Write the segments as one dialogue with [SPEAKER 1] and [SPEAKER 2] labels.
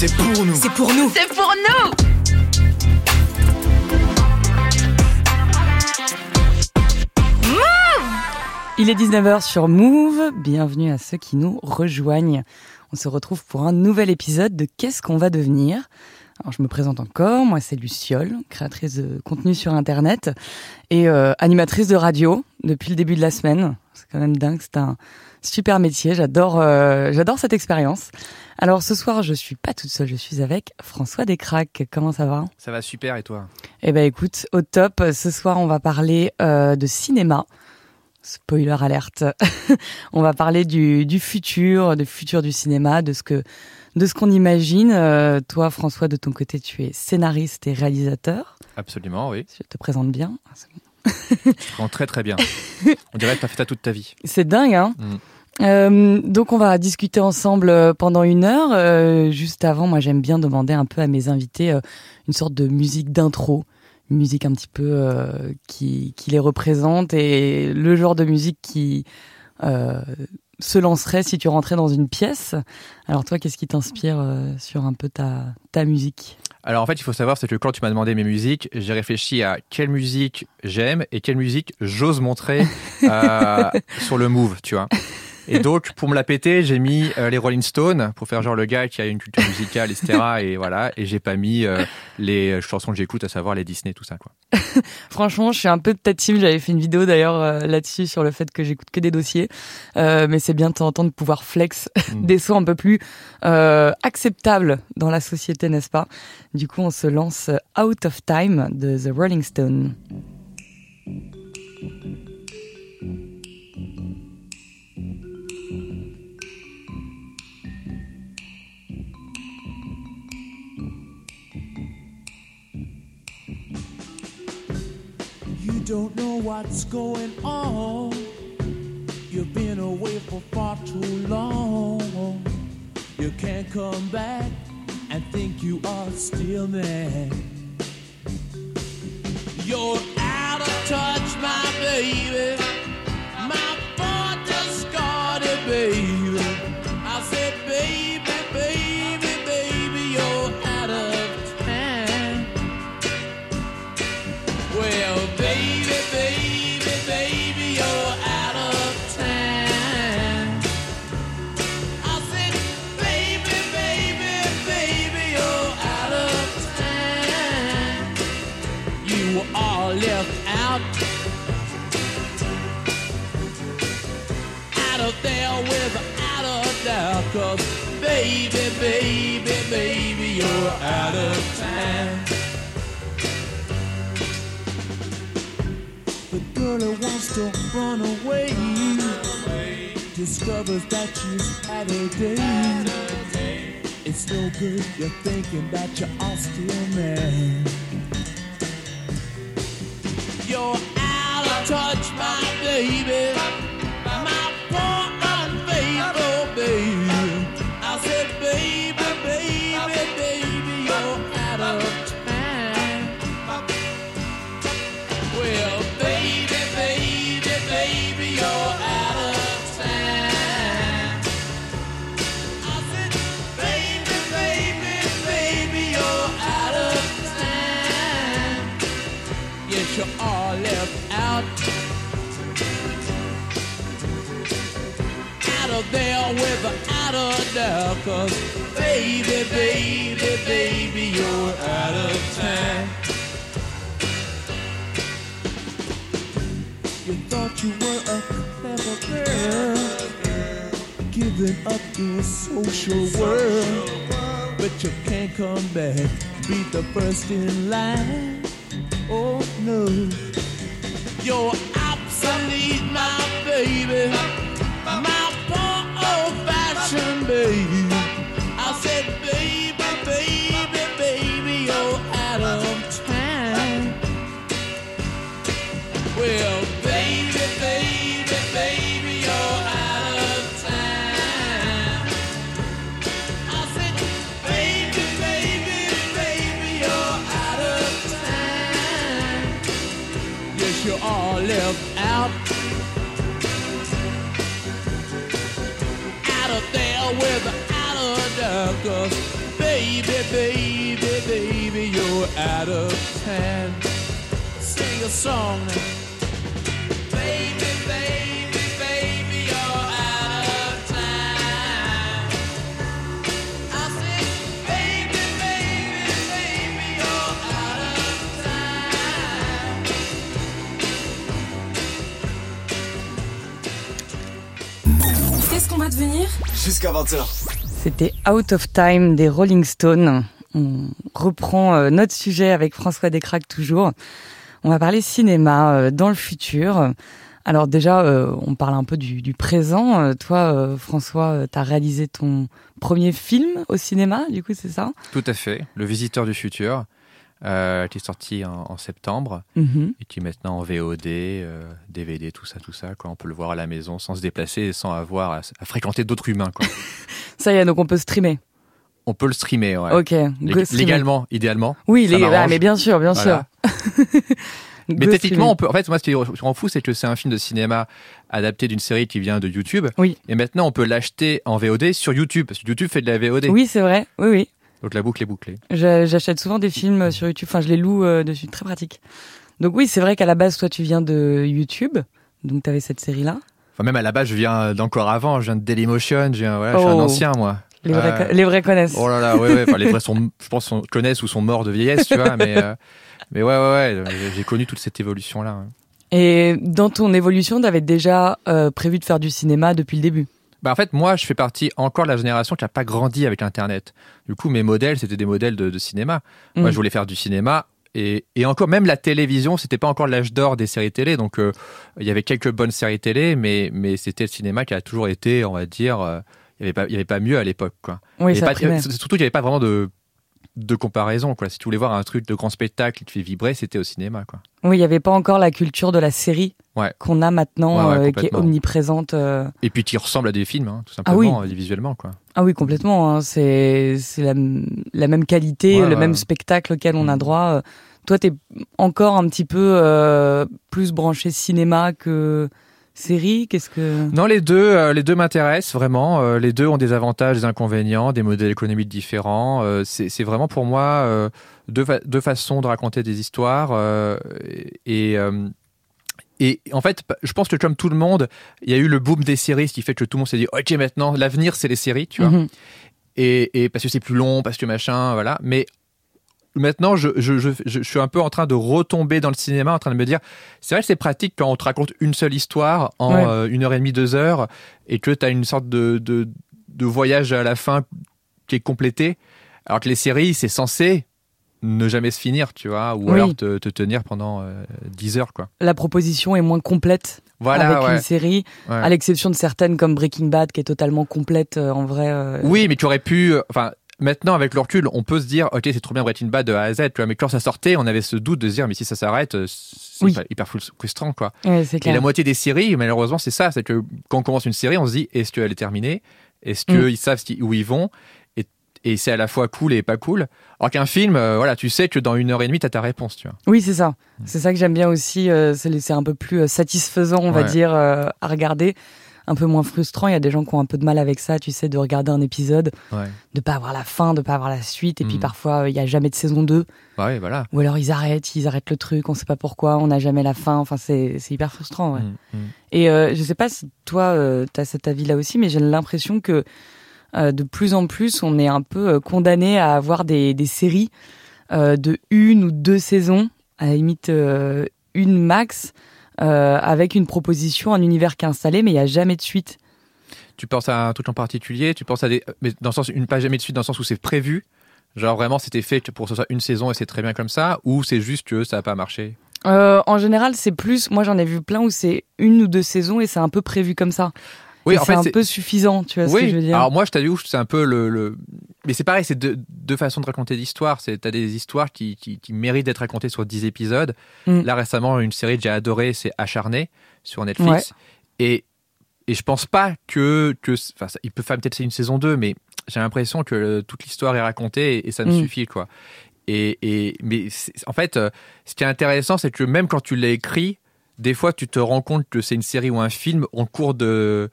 [SPEAKER 1] C'est pour nous.
[SPEAKER 2] C'est pour nous.
[SPEAKER 3] C'est pour nous.
[SPEAKER 2] Il est 19h sur Move. Bienvenue à ceux qui nous rejoignent. On se retrouve pour un nouvel épisode de Qu'est-ce qu'on va devenir? Alors, je me présente encore, moi c'est Luciole, créatrice de contenu sur Internet et euh, animatrice de radio depuis le début de la semaine. C'est quand même dingue, c'est un super métier, j'adore euh, j'adore cette expérience. Alors ce soir, je suis pas toute seule, je suis avec François Descraques. Comment ça va?
[SPEAKER 4] Ça va super et toi?
[SPEAKER 2] Eh ben écoute, au top. Ce soir, on va parler euh, de cinéma. Spoiler alerte. on va parler du, du futur, du futur du cinéma, de ce que de ce qu'on imagine. Euh, toi, François, de ton côté, tu es scénariste et réalisateur.
[SPEAKER 4] Absolument, oui.
[SPEAKER 2] Je te présente bien.
[SPEAKER 4] Je te présente très très bien. On dirait que tu as fait ça toute ta vie.
[SPEAKER 2] C'est dingue, hein
[SPEAKER 4] Mm.
[SPEAKER 2] Euh, donc on va discuter ensemble euh, pendant une heure. Euh, juste avant, moi j'aime bien demander un peu à mes invités euh, une sorte de musique d'intro, une musique un petit peu qui, qui les représente et le genre de musique qui se lancerait si tu rentrais dans une pièce. Alors toi, qu'est-ce qui t'inspire sur un peu ta, ta musique?
[SPEAKER 4] Alors en fait, il faut savoir, c'est que quand tu m'as demandé mes musiques, j'ai réfléchi à quelle musique j'aime et quelle musique j'ose montrer euh, sur le move, tu vois. Et donc, pour me la péter, j'ai mis euh, les Rolling Stones pour faire genre le gars qui a une culture musicale, etc. Et voilà. Et j'ai pas mis euh, les chansons que j'écoute, à savoir les Disney, tout ça, quoi.
[SPEAKER 2] Franchement, je suis un peu de ta team. J'avais fait une vidéo d'ailleurs euh, là-dessus sur le fait que j'écoute que des dossiers. Euh, mais c'est bien de temps en temps de pouvoir flex
[SPEAKER 4] Mm.
[SPEAKER 2] des sons un peu plus euh, acceptables dans la société, n'est-ce pas? Du coup, on se lance Out of Time de The Rolling Stone.
[SPEAKER 5] Don't know what's going on. You've been away for far too long. You can't come back and think you are still there. You're out of touch, my baby. Baby, baby, baby, you're out of time. The girl who wants to run away discovers that she's had a day. It's no good, you're thinking that you are still mad. You're out of touch, my baby. Without a doubt. Cause, baby, baby, baby, you're out of time. You thought you were a clever girl, giving up your social world, but you can't come back, be the first in line. Oh no, you're obsolete, my baby, song. Baby, baby, baby, you're out of time. I said, baby, baby, baby, you're out of time.
[SPEAKER 1] Qu'est-ce qu'on va devenir?
[SPEAKER 3] Jusqu'à 20h.
[SPEAKER 2] C'était Out of Time des Rolling Stones. On reprend euh, notre sujet avec François Descraques toujours. On va parler cinéma euh, dans le futur. Alors déjà, euh, on parle un peu du, du présent. Euh, Toi, euh, François, tu as réalisé ton premier film au cinéma, du coup, c'est ça?
[SPEAKER 4] Tout à fait. Le Visiteur du futur, qui est sorti en, en septembre
[SPEAKER 2] Mhm.
[SPEAKER 4] et qui est maintenant en VOD, DVD, tout ça, tout ça. Quoi. On peut le voir à la maison sans se déplacer et sans avoir à, à fréquenter d'autres humains. Quoi.
[SPEAKER 2] Ça y est, donc on peut streamer.
[SPEAKER 4] On peut le streamer, ouais.
[SPEAKER 2] Ok.
[SPEAKER 4] Lég-
[SPEAKER 2] go streamer.
[SPEAKER 4] légalement, idéalement.
[SPEAKER 2] Oui, lég- ah, mais bien sûr, bien
[SPEAKER 4] Voilà.
[SPEAKER 2] sûr.
[SPEAKER 4] Mais
[SPEAKER 2] Go
[SPEAKER 4] techniquement, on peut. En fait, moi, ce qui rend fou, c'est que c'est un film de cinéma adapté d'une série qui vient de YouTube.
[SPEAKER 2] Oui.
[SPEAKER 4] Et maintenant, on peut l'acheter en VOD sur YouTube parce que YouTube fait de la VOD.
[SPEAKER 2] Oui, c'est vrai. Oui, oui.
[SPEAKER 4] Donc la boucle est bouclée.
[SPEAKER 2] J'achète souvent des films sur YouTube. Enfin, je les loue euh, dessus. Très pratique. Donc oui, c'est vrai qu'à la base, toi, tu viens de YouTube. Donc tu avais cette série-là.
[SPEAKER 4] Enfin, même à la base, je viens d'encore avant. Je viens de Dailymotion. Je, viens, voilà, je suis un
[SPEAKER 2] Oh.
[SPEAKER 4] ancien, moi.
[SPEAKER 2] Les vrais,
[SPEAKER 4] Euh,
[SPEAKER 2] co- les vrais connaissent.
[SPEAKER 4] Oh là là, ouais, ouais. Enfin, les vrais sont, je pense, sont, connaissent ou sont morts de vieillesse, tu vois. Mais, euh, mais ouais, ouais, ouais. j'ai- connu toute cette évolution-là. ouais.
[SPEAKER 2] Et dans ton évolution, tu avais déjà euh, prévu de faire du cinéma depuis le début?
[SPEAKER 4] Bah en fait, moi, je fais partie encore de la génération qui n'a pas grandi avec Internet. Du coup, mes modèles, c'était des modèles de, de cinéma. Moi,
[SPEAKER 2] Mm.
[SPEAKER 4] je voulais faire du cinéma. Et, et encore, même la télévision, c'était pas encore l'âge d'or des séries télé. Donc, euh, il y avait quelques bonnes séries télé, mais, mais c'était le cinéma qui a toujours été, on va dire, euh, il n'y avait, avait pas mieux à l'époque. quoi.
[SPEAKER 2] Oui,
[SPEAKER 4] Il pas-. Surtout qu'il n'y avait pas vraiment de, de comparaison. Quoi. Si tu voulais voir un truc de grand spectacle qui te fait vibrer, c'était au cinéma. Quoi.
[SPEAKER 2] Oui, il n'y avait pas encore la culture de la série
[SPEAKER 4] Ouais.
[SPEAKER 2] qu'on a maintenant,
[SPEAKER 4] Ouais, ouais,
[SPEAKER 2] euh, qui est omniprésente. euh.
[SPEAKER 4] Et puis qui ressemble à des films, hein, tout
[SPEAKER 2] Ah oui.
[SPEAKER 4] simplement, euh, visuellement. Quoi.
[SPEAKER 2] Ah oui, complètement. hein. C'est c'est la, la même qualité, le même spectacle auquel on a
[SPEAKER 4] Mm.
[SPEAKER 2] droit. Toi, tu es encore un petit peu euh, plus branché cinéma que série. Qu'est-ce que...
[SPEAKER 4] Non, les deux, euh, les deux m'intéressent vraiment. Euh, les deux ont des avantages, des inconvénients, des modèles économiques différents. Euh, c'est vraiment pour moi deux, fa- deux façons de raconter des histoires. et, et en fait, je pense que comme tout le monde, il y a eu le boom des séries, ce qui fait que tout le monde s'est dit, ok, maintenant, l'avenir, c'est les séries, tu vois.
[SPEAKER 2] Mhm.
[SPEAKER 4] Et, et parce que c'est plus long, parce que machin, voilà. Mais maintenant, je, je, je, je suis un peu en train de retomber dans le cinéma, en train de me dire, c'est vrai que c'est pratique quand on te raconte une seule histoire en
[SPEAKER 2] Ouais.
[SPEAKER 4] euh, une heure et demie, deux heures, et que tu as une sorte de, de, de voyage à la fin qui est complété. Alors que les séries, c'est censé ne jamais se finir, tu vois, ou
[SPEAKER 2] Oui.
[SPEAKER 4] alors te, te tenir pendant euh, 10 heures, quoi.
[SPEAKER 2] La proposition est moins complète
[SPEAKER 4] Voilà,
[SPEAKER 2] avec
[SPEAKER 4] ouais.
[SPEAKER 2] une série,
[SPEAKER 4] ouais.
[SPEAKER 2] à l'exception de certaines comme Breaking Bad qui est totalement complète euh, en vrai. euh,
[SPEAKER 4] Oui, mais tu aurais pu. Enfin, maintenant, avec le recul, on peut se dire, ok, c'est trop bien Breaking Bad de A à Z, tu vois, mais quand ça sortait, on avait ce doute de se dire, mais si ça s'arrête, euh, c'est
[SPEAKER 2] Oui.
[SPEAKER 4] hyper, frustrant, quoi.
[SPEAKER 2] ouais,
[SPEAKER 4] Et la moitié des séries, malheureusement, c'est ça, c'est que quand on commence une série, on se dit, est-ce qu'elle est terminée? Est-ce
[SPEAKER 2] Mm.
[SPEAKER 4] qu'ils savent ce- où ils vont? Et, et c'est à la fois cool et pas cool. Alors qu'un film, euh, voilà, tu sais que dans une heure et demie, t'as ta réponse, tu vois.
[SPEAKER 2] Oui, c'est ça. C'est ça que j'aime bien aussi. euh, c'est un peu plus satisfaisant, on va dire, euh, à regarder. Un peu moins frustrant. Il y a des gens qui ont un peu de mal avec ça, tu sais, de regarder un épisode,
[SPEAKER 4] Ouais.
[SPEAKER 2] de pas avoir la fin, de pas avoir la suite. Et puis
[SPEAKER 4] Mm.
[SPEAKER 2] parfois, il y a jamais de saison 2.
[SPEAKER 4] Ouais, voilà.
[SPEAKER 2] Ou alors ils arrêtent, ils arrêtent le truc, on sait pas pourquoi, on n'a jamais la fin. Enfin, c'est hyper frustrant. Ouais.
[SPEAKER 4] Mm, mm.
[SPEAKER 2] Et euh, je sais pas si toi, tu as cet avis-là aussi, mais j'ai l'impression que euh, de plus en plus, on est un peu euh, condamné à avoir des, des séries euh, de une ou deux saisons, à la limite euh, une max, euh, avec une proposition, un univers qui est installé, mais il n'y a jamais de suite.
[SPEAKER 4] Tu penses à un truc en particulier? Tu penses à des. Mais dans le sens, une page jamais de suite, dans le sens où c'est prévu? Genre vraiment, c'était fait pour que ce soit une saison et c'est très bien comme ça? Ou c'est juste que ça n'a pas marché?
[SPEAKER 2] Euh, en général, c'est plus. Moi, j'en ai vu plein où c'est une ou deux saisons et c'est un peu prévu comme ça.
[SPEAKER 4] Oui,
[SPEAKER 2] c'est un peu suffisant, tu vois ce que je veux dire.
[SPEAKER 4] Alors moi, je t'avoue, c'est un peu le, le- mais c'est pareil, c'est deux, deux façons de raconter l'histoire. C'est t'as des histoires qui, qui, qui méritent d'être racontées sur 10 épisodes.
[SPEAKER 2] Mm.
[SPEAKER 4] Là récemment, une série que j'ai adorée, c'est Acharné sur Netflix. Et et je pense pas que que enfin, ça- il peut faire peut-être c'est une saison 2, mais j'ai l'impression que toute l'histoire est racontée et, et ça me
[SPEAKER 2] Mm.
[SPEAKER 4] suffit quoi. Et, et mais en fait, euh, ce qui est intéressant, c'est que même quand tu l'as écrit, des fois, tu te rends compte que c'est une série ou un film en cours de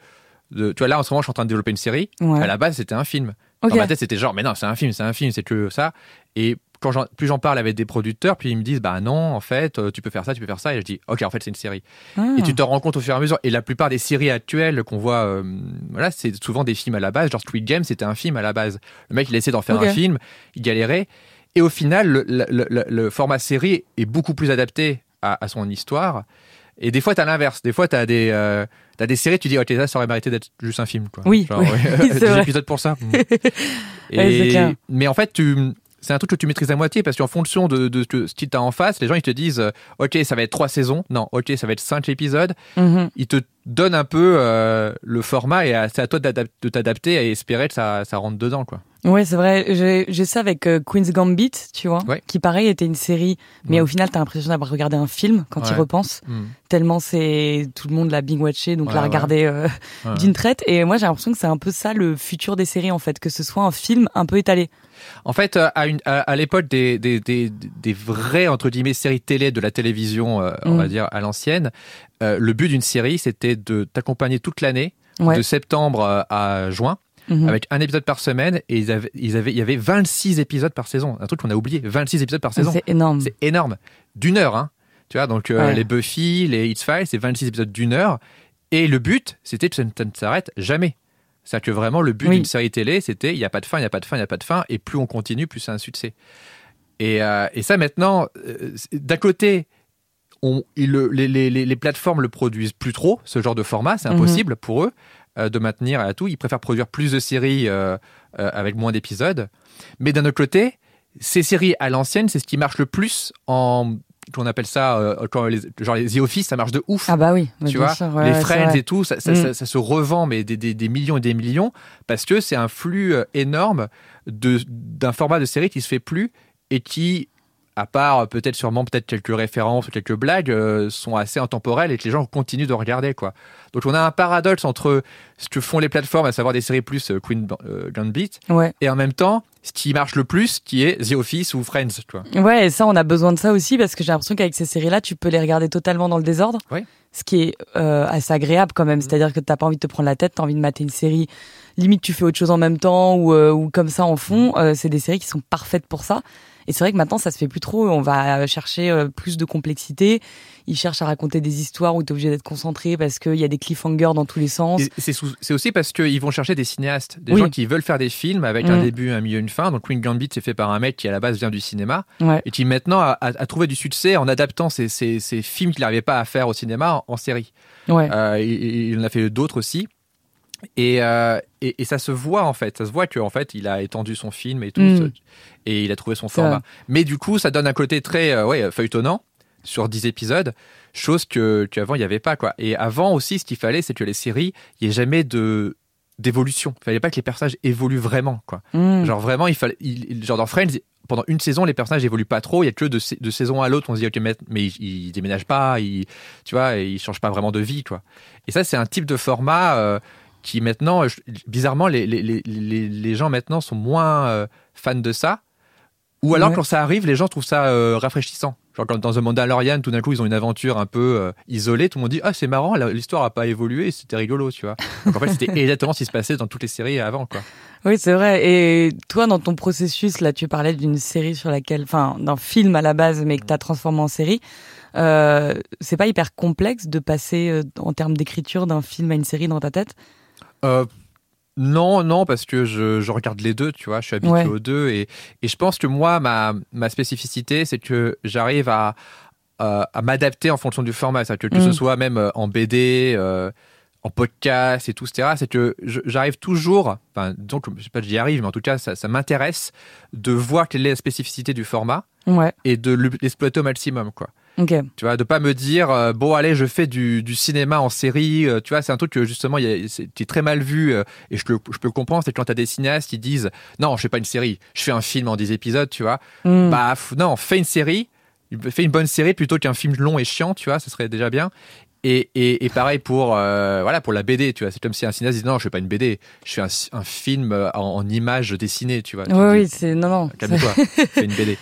[SPEAKER 4] de, tu vois, là, en ce moment, je suis en train de développer une série.
[SPEAKER 2] Ouais.
[SPEAKER 4] À la base, c'était un film.
[SPEAKER 2] Ok.
[SPEAKER 4] Dans ma tête, c'était genre, mais non, c'est un film, c'est un film, c'est que ça. Et quand plus j'en parle avec des producteurs, puis ils me disent, bah non, en fait, euh, tu peux faire ça, tu peux faire ça. Et je dis, ok, en fait, c'est une série.
[SPEAKER 2] Ah.
[SPEAKER 4] Et tu te rends compte au fur et à mesure. Et la plupart des séries actuelles qu'on voit, euh, voilà, c'est souvent des films à la base. Genre Squid Game, c'était un film à la base. Le mec, il a essayé d'en faire un film, il galérait. Et au final, le, le- le- le format série est beaucoup plus adapté à, à son histoire. Et des fois, t'as l'inverse. Des fois, t'as des, euh, t'as des séries, tu dis, ok, ça, ça aurait mérité d'être juste un film. Quoi.
[SPEAKER 2] Oui,
[SPEAKER 4] Genre,
[SPEAKER 2] oui.
[SPEAKER 4] ouais, des épisodes pour ça. Mm.
[SPEAKER 2] Clair.
[SPEAKER 4] mais en fait, tu, c'est un truc que tu maîtrises à moitié parce qu'en fonction de, de, de ce que tu as en face, les gens ils te disent, euh, ok, ça va être trois saisons. Non, ok, ça va être cinq épisodes
[SPEAKER 2] Mhm.
[SPEAKER 4] il te donne un peu euh, le format et c'est à toi de t'adapter et espérer que ça, ça rentre dedans quoi.
[SPEAKER 2] Ouais, c'est vrai. J'ai ça avec euh, Queen's Gambit, tu vois,
[SPEAKER 4] Ouais.
[SPEAKER 2] qui pareil était une série, mais
[SPEAKER 4] Ouais.
[SPEAKER 2] au final t'as l'impression d'avoir regardé un film quand tu y
[SPEAKER 4] Ouais.
[SPEAKER 2] repenses. Tellement c'est tout le monde l'a bing watché, donc
[SPEAKER 4] Ouais,
[SPEAKER 2] l'a
[SPEAKER 4] ouais.
[SPEAKER 2] regardé euh,
[SPEAKER 4] Ouais.
[SPEAKER 2] d'une traite. Et moi j'ai l'impression que c'est un peu ça le futur des séries en fait, que ce soit un film un peu étalé.
[SPEAKER 4] En fait, euh, à, une- à, à l'époque des, des, des, des vraies entre guillemets séries télé de la télévision, euh, on
[SPEAKER 2] Mm.
[SPEAKER 4] va dire à l'ancienne, le but d'une série c'était de t'accompagner toute l'année,
[SPEAKER 2] Ouais.
[SPEAKER 4] de septembre à juin,
[SPEAKER 2] Mhm.
[SPEAKER 4] avec un épisode par semaine et ils avaient, ils avaient, il y avait 26 épisodes par saison, un truc qu'on a oublié, 26 épisodes par saison.
[SPEAKER 2] C'est énorme.
[SPEAKER 4] C'est énorme. D'une heure, hein. Tu vois, donc euh,
[SPEAKER 2] Ouais.
[SPEAKER 4] les Buffy, les X-Files, c'est 26 épisodes d'une heure. Et le but, c'était que ça ne s'arrête jamais. C'est-à-dire que vraiment, le but
[SPEAKER 2] Oui.
[SPEAKER 4] d'une série télé, c'était il n'y a pas de fin, il n'y a pas de fin, il n'y a pas de fin. Et plus on continue, plus c'est un succès. Et, euh, et ça, maintenant, euh, d'un côté, on, il le- les, les- les- les plateformes le produisent plus trop, ce genre de format. C'est
[SPEAKER 2] Mhm.
[SPEAKER 4] impossible pour eux de maintenir à tout. Ils préfèrent produire plus de séries euh, euh, avec moins d'épisodes. Mais d'un autre côté, ces séries à l'ancienne, c'est ce qui marche le plus en. qu'on appelle ça, euh, quand les, genre les The Office, ça marche de ouf.
[SPEAKER 2] Ah bah oui,
[SPEAKER 4] tu vois,
[SPEAKER 2] sûr, ouais,
[SPEAKER 4] les Friends et tout, ça, ça,
[SPEAKER 2] Mm.
[SPEAKER 4] ça- ça se revend, mais des, des- des millions et des millions, parce que c'est un flux euh, énorme d'un format de série qui se fait plus et qui, à part euh, peut-être sûrement peut-être quelques références ou quelques blagues, euh, sont assez intemporelles et que les gens continuent de regarder. quoi. Donc on a un paradoxe entre ce que font les plateformes, à savoir des séries plus euh, Queen euh, Gambit,
[SPEAKER 2] Ouais.
[SPEAKER 4] et en même temps ce qui marche le plus, qui est The Office ou Friends. Tu vois.
[SPEAKER 2] Ouais, et ça, on a besoin de ça aussi parce que j'ai l'impression qu'avec ces séries-là, tu peux les regarder totalement dans le désordre.
[SPEAKER 4] Ouais.
[SPEAKER 2] Ce qui est assez agréable quand même. C'est-à-dire que t'as pas envie de te prendre la tête, t'as envie de mater une série. Limite, tu fais autre chose en même temps ou, euh, ou comme ça en fond. Euh, c'est des séries qui sont parfaites pour ça. Et c'est vrai que maintenant, ça se fait plus trop. On va chercher euh, plus de complexité. Ils cherchent à raconter des histoires où t'es obligé d'être concentré parce qu'il y a des cliffhangers dans tous les sens.
[SPEAKER 4] C'est aussi parce qu'ils vont chercher des cinéastes, des
[SPEAKER 2] Oui.
[SPEAKER 4] gens qui veulent faire des films avec un
[SPEAKER 2] Mm.
[SPEAKER 4] début, un milieu, une fin. Donc Queen Gambit, c'est fait par un mec qui à la base vient du cinéma
[SPEAKER 2] Ouais.
[SPEAKER 4] et qui maintenant a, a- a trouvé du succès en adaptant ces, ces- ces films qu'il n'arrivait pas à faire au cinéma en, en série.
[SPEAKER 2] Ouais.
[SPEAKER 4] Euh, il, il en a fait d'autres aussi. Et, euh, et, et ça se voit en fait, ça se voit qu'en fait il a étendu son film et tout,
[SPEAKER 2] Mm.
[SPEAKER 4] et il a trouvé son format. Mais du coup, ça donne un côté très euh, ouais, feuilletonnant sur 10 épisodes, chose que qu'avant il n'y avait pas quoi. Et avant aussi, ce qu'il fallait, c'est que les séries, il n'y ait jamais de d'évolution. Il fallait pas que les personnages évoluent vraiment quoi.
[SPEAKER 2] Mm.
[SPEAKER 4] Genre vraiment, il fallait, il- genre dans Friends, pendant une saison, les personnages évoluent pas trop. Il y a que de, de saison à l'autre, on se dit ok, mais, mais ils, ils déménagent pas, ils, tu vois, ils changent pas vraiment de vie, quoi. Et ça, c'est un type de format euh, qui maintenant, bizarrement, les, les, les, les, les gens maintenant sont moins euh, fans de ça. Ou alors
[SPEAKER 2] Ouais.
[SPEAKER 4] quand ça arrive, les gens trouvent ça euh, rafraîchissant. Genre quand dans The Mandalorian, tout d'un coup, ils ont une aventure un peu euh, isolée, tout le monde dit ah c'est marrant, l'histoire a pas évolué, c'était rigolo, tu vois. Donc en fait, c'était exactement ce qui se passait dans toutes les séries avant, quoi.
[SPEAKER 2] Oui, c'est vrai. Et toi, dans ton processus, là, tu parlais d'une série sur laquelle, enfin, d'un film à la base, mais que tu as transformé en série. Euh, c'est pas hyper complexe de passer en termes d'écriture d'un film à une série dans ta tête?
[SPEAKER 4] Euh, non, non, parce que je, je regarde les deux, tu vois, je suis habitué
[SPEAKER 2] Ouais.
[SPEAKER 4] aux deux. Et, et je pense que moi, ma, ma spécificité, c'est que j'arrive à, euh, à m'adapter en fonction du format. C'est-à-dire que, que
[SPEAKER 2] Mm.
[SPEAKER 4] ce soit même euh, en BD, euh, en podcast et tout, etc. C'est que j'arrive toujours, enfin, donc, je sais pas si j'y arrive, mais en tout cas, ça, ça m'intéresse de voir quelle est la spécificité du format
[SPEAKER 2] Ouais.
[SPEAKER 4] et de l'exploiter au maximum, quoi. Tu vois, de pas me dire euh, bon allez je fais du, du cinéma en série. euh, tu vois, c'est un truc que justement c'est très mal vu euh, et je, le- je peux le comprendre. C'est quand t'as des cinéastes qui disent non je fais pas une série, je fais un film en 10 épisodes. Tu vois,
[SPEAKER 2] Mm.
[SPEAKER 4] bah non fais une série, fais une bonne série plutôt qu'un film long et chiant. Tu vois, ça serait déjà bien. Et, et, et pareil pour euh, voilà pour la BD, tu vois. C'est comme si un cinéaste dit non, je fais pas une BD, je fais un, un film euh, en, en images dessinées, tu vois. Tu
[SPEAKER 2] Oui, oui, c'est non, non.
[SPEAKER 4] Calme-toi, fais une BD.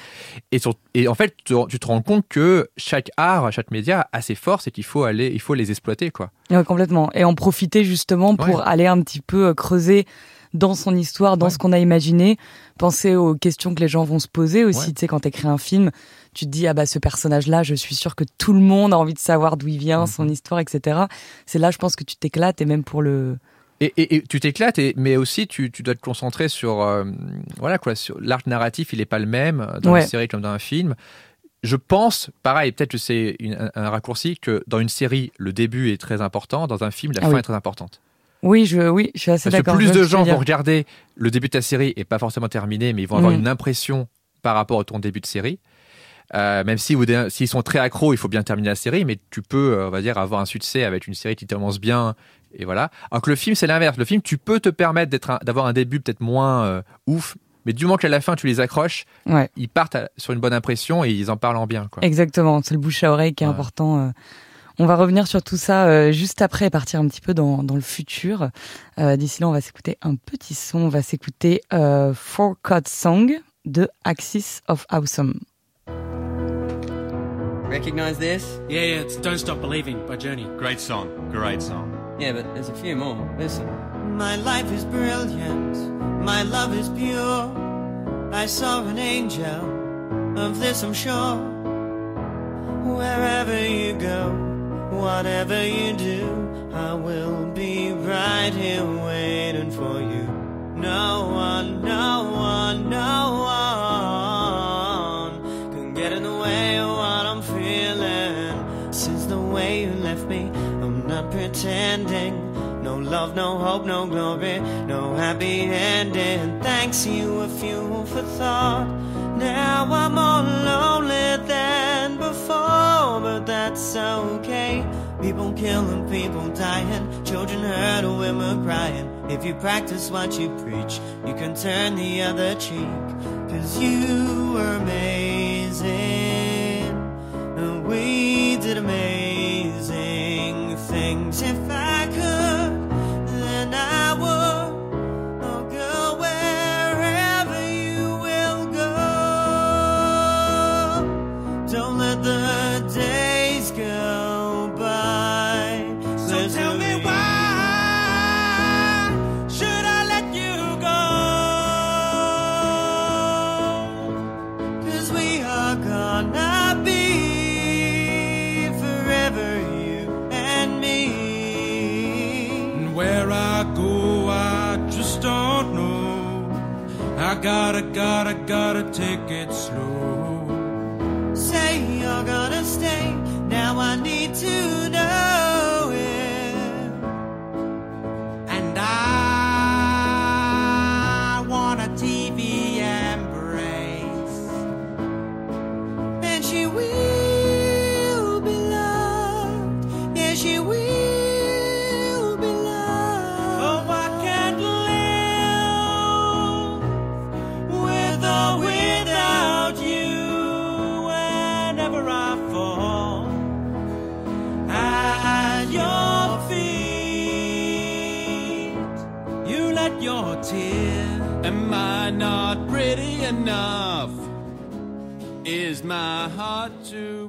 [SPEAKER 4] Et, sur- et en fait, tu te, tu te rends compte que chaque art, chaque média a ses forces et qu'il faut aller, il faut les exploiter, quoi.
[SPEAKER 2] Ouais, complètement. Et en profiter justement pour
[SPEAKER 4] Ouais.
[SPEAKER 2] aller un petit peu euh, creuser dans son histoire, dans
[SPEAKER 4] Ouais.
[SPEAKER 2] ce qu'on a imaginé, penser aux questions que les gens vont se poser aussi.
[SPEAKER 4] Ouais.
[SPEAKER 2] Tu sais, quand t'écris un film, tu te dis, ah bah ce personnage-là, je suis sûr que tout le monde a envie de savoir d'où il vient,
[SPEAKER 4] Mhm.
[SPEAKER 2] son histoire, etc. C'est là, je pense que tu t'éclates et même pour le...
[SPEAKER 4] Et, et- et tu t'éclates, mais aussi tu, tu dois te concentrer sur euh, voilà quoi, sur l'arc narratif, il est pas le même dans
[SPEAKER 2] Ouais.
[SPEAKER 4] une série comme dans un film. Je pense, pareil, peut-être que c'est un, un raccourci que dans une série le début est très important, dans un film la
[SPEAKER 2] Ah
[SPEAKER 4] fin
[SPEAKER 2] oui.
[SPEAKER 4] est très importante.
[SPEAKER 2] Oui, je, oui, je suis assez
[SPEAKER 4] Parce que
[SPEAKER 2] d'accord.
[SPEAKER 4] plus de gens vont regarder le début de ta série et pas forcément terminé, mais ils vont avoir
[SPEAKER 2] Mhm.
[SPEAKER 4] une impression par rapport à ton début de série. Euh, même si s'ils sont très accros, il faut bien terminer la série, mais tu peux, euh, on va dire, avoir un succès avec une série qui commence bien et voilà. Alors que le film, c'est l'inverse. Le film, tu peux te permettre un- d'avoir un début peut-être moins euh, ouf, mais du moment qu'à la fin tu les accroches,
[SPEAKER 2] Ouais.
[SPEAKER 4] ils partent à- sur une bonne impression et ils en parlent en bien. Quoi.
[SPEAKER 2] Exactement, c'est le bouche à oreille qui est
[SPEAKER 4] Ouais.
[SPEAKER 2] important. euh. On va revenir sur tout ça euh, juste après et partir un petit peu dans, dans le futur. Euh, D'ici là, on va s'écouter un petit son. On va s'écouter euh, Four Chord Song de Axis of Awesome.
[SPEAKER 3] Recognize this?
[SPEAKER 6] Yeah, yeah, it's Don't Stop Believing by Journey.
[SPEAKER 7] Great song, great song.
[SPEAKER 3] Yeah, but there's a few more. Listen.
[SPEAKER 8] My life is brilliant, my love is pure. I saw an angel, of this I'm sure. Wherever you go, whatever you do, I will be right here waiting for you. No one, no one, no one can get in the way of what I'm feeling. Since the way you left me, I'm not pretending. No love, no hope, no glory, no happy ending. Thanks you a fuel for thought. Now I'm more lonely than before, but that's okay. People killing, people dying, children hurt, women crying. If you practice what you preach, you can turn the other cheek. Cause you were amazing,
[SPEAKER 5] gotta, gotta, gotta take it slow.
[SPEAKER 8] Say you're gonna stay. Now I need to know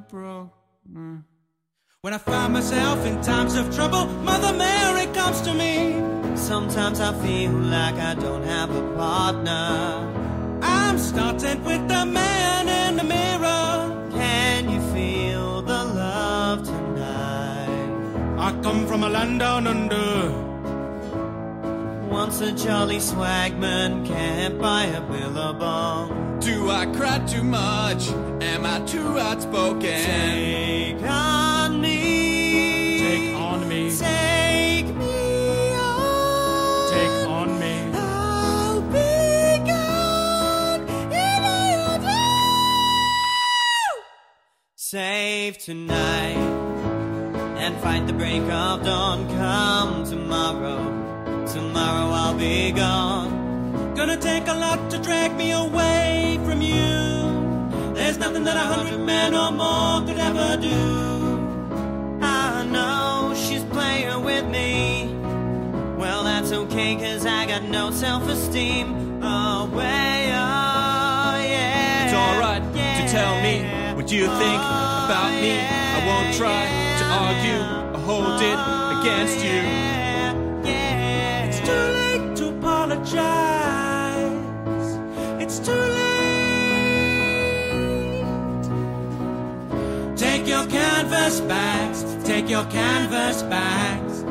[SPEAKER 5] too broken? When I find myself in times of trouble, Mother Mary comes to me.
[SPEAKER 8] Sometimes I feel like I don't have a partner.
[SPEAKER 5] I'm starting with the man in the mirror.
[SPEAKER 8] Can you feel the love tonight?
[SPEAKER 5] I come from a land down under.
[SPEAKER 8] A jolly swagman can't buy a billabong.
[SPEAKER 7] Do I cry too much? Am I too outspoken?
[SPEAKER 8] Take on me.
[SPEAKER 5] Take on me.
[SPEAKER 8] Take me on.
[SPEAKER 5] Take on me.
[SPEAKER 8] I'll be gone in a Save tonight and fight the break of dawn. Come tomorrow, tomorrow I'll be gone.
[SPEAKER 5] Gonna take a lot to drag me away from you.
[SPEAKER 8] There's nothing that a hundred men or more could ever do. I know she's playing with me. Well, that's okay, cause I got no self esteem. Oh, way, oh, yeah.
[SPEAKER 7] It's alright to tell me what you think about me. I won't try to argue or hold it oh, against you.
[SPEAKER 8] Apologize. It's too late.
[SPEAKER 7] Take your canvas bags, take your canvas bags,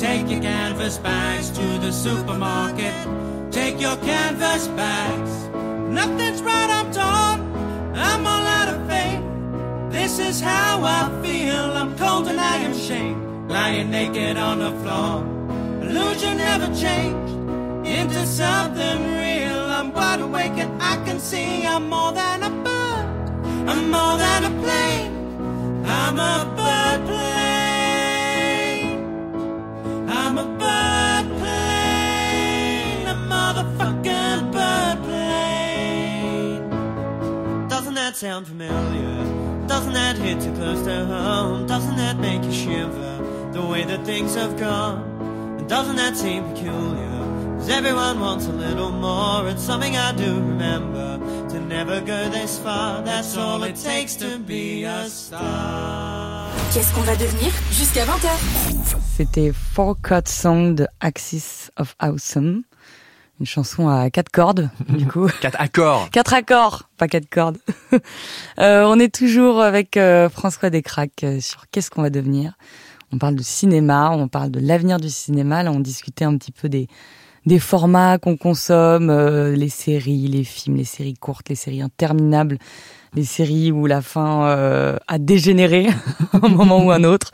[SPEAKER 7] take your canvas bags to the supermarket. Take your canvas bags.
[SPEAKER 8] Nothing's right, I'm torn. I'm all out of faith. This is how I feel. I'm cold and I am shamed. Lying naked on the floor. Illusion never changed into something real. I'm wide awake and I can see I'm more than a bird. I'm more than a plane. I'm a bird plane. I'm a bird plane. A motherfucking bird plane. Doesn't that sound familiar? Doesn't that hit too close to home? Doesn't that make you shiver? The way that things have gone. Doesn't that seem peculiar? Cause everyone wants a little more. It's something I do remember. To never go this far. That's all it takes to be a star.
[SPEAKER 1] Qu'est-ce qu'on va devenir Jusqu'à 20h.
[SPEAKER 2] C'était Four Chord Song de Axis of Awesome. Une chanson à quatre cordes, du coup.
[SPEAKER 4] Quatre accords.
[SPEAKER 2] Quatre accords, pas quatre cordes. Euh, on est toujours avec euh, François Descraques euh, sur Qu'est-ce qu'on va devenir? On parle de cinéma, on parle de l'avenir du cinéma. Là, on discutait un petit peu des, des formats qu'on consomme, euh, les séries, les films, les séries courtes, les séries interminables, les séries où la fin euh, a dégénéré à un moment ou un autre.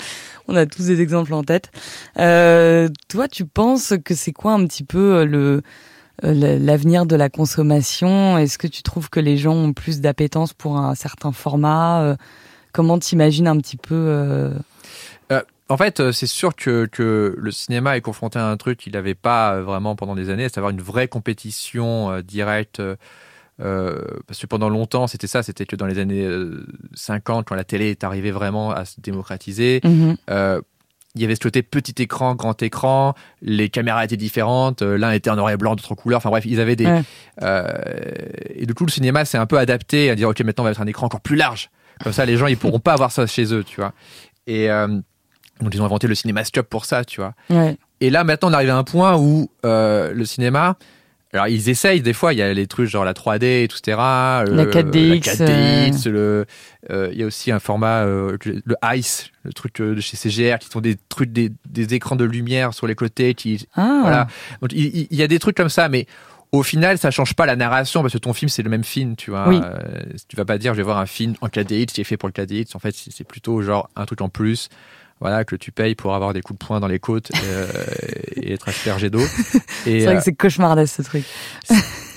[SPEAKER 2] On a tous des exemples en tête. Euh, toi, tu penses que c'est quoi un petit peu le euh, le- l'avenir de la consommation? Est-ce que tu trouves que les gens ont plus d'appétence pour un certain format? Euh, Comment t'imagines un petit peu euh,
[SPEAKER 4] En fait, euh, c'est sûr que, que le cinéma est confronté à un truc qu'il n'avait pas euh, vraiment pendant des années, c'est à dire une vraie compétition euh, directe. euh, parce que pendant longtemps, c'était ça, c'était que dans les années euh, 50, quand la télé est arrivée vraiment à se démocratiser,
[SPEAKER 2] mhm.
[SPEAKER 4] euh, il y avait ce côté petit écran, grand écran, les caméras étaient différentes, l'un était en noir et blanc, d'autres en couleur, enfin bref, ils avaient des...
[SPEAKER 2] Ouais.
[SPEAKER 4] euh, et du coup, le cinéma s'est un peu adapté à dire, ok, maintenant on va mettre un écran encore plus large. Comme ça, les gens, ils pourront pas avoir ça chez eux, tu vois. Et euh, donc, ils ont inventé le cinémascope pour ça, tu vois.
[SPEAKER 2] ouais.
[SPEAKER 4] Et là, maintenant, on arrive à un point où euh, le cinéma... Alors, ils essayent, des fois, il y a les trucs genre la 3D, et tout, etc.
[SPEAKER 2] La
[SPEAKER 4] euh,
[SPEAKER 2] 4DX,
[SPEAKER 4] La 4DX, le, euh, il y a aussi un format, le ICE, le truc de chez CGR, qui sont des trucs, des, des écrans de lumière sur les côtés. Qui,
[SPEAKER 2] Ah,
[SPEAKER 4] voilà. Donc, il, y a des trucs comme ça, mais au final, ça change pas la narration parce que ton film, c'est le même film, tu vois.
[SPEAKER 2] Oui.
[SPEAKER 4] Euh, tu vas pas dire, je vais voir un film en 4DX qui est fait pour le 4DX. En fait, c'est c'est plutôt genre un truc en plus. Voilà, que tu payes pour avoir des coups de poing dans les côtes euh, et être aspergé d'eau. Et,
[SPEAKER 2] c'est vrai
[SPEAKER 4] euh,
[SPEAKER 2] que c'est cauchemardesque ce truc.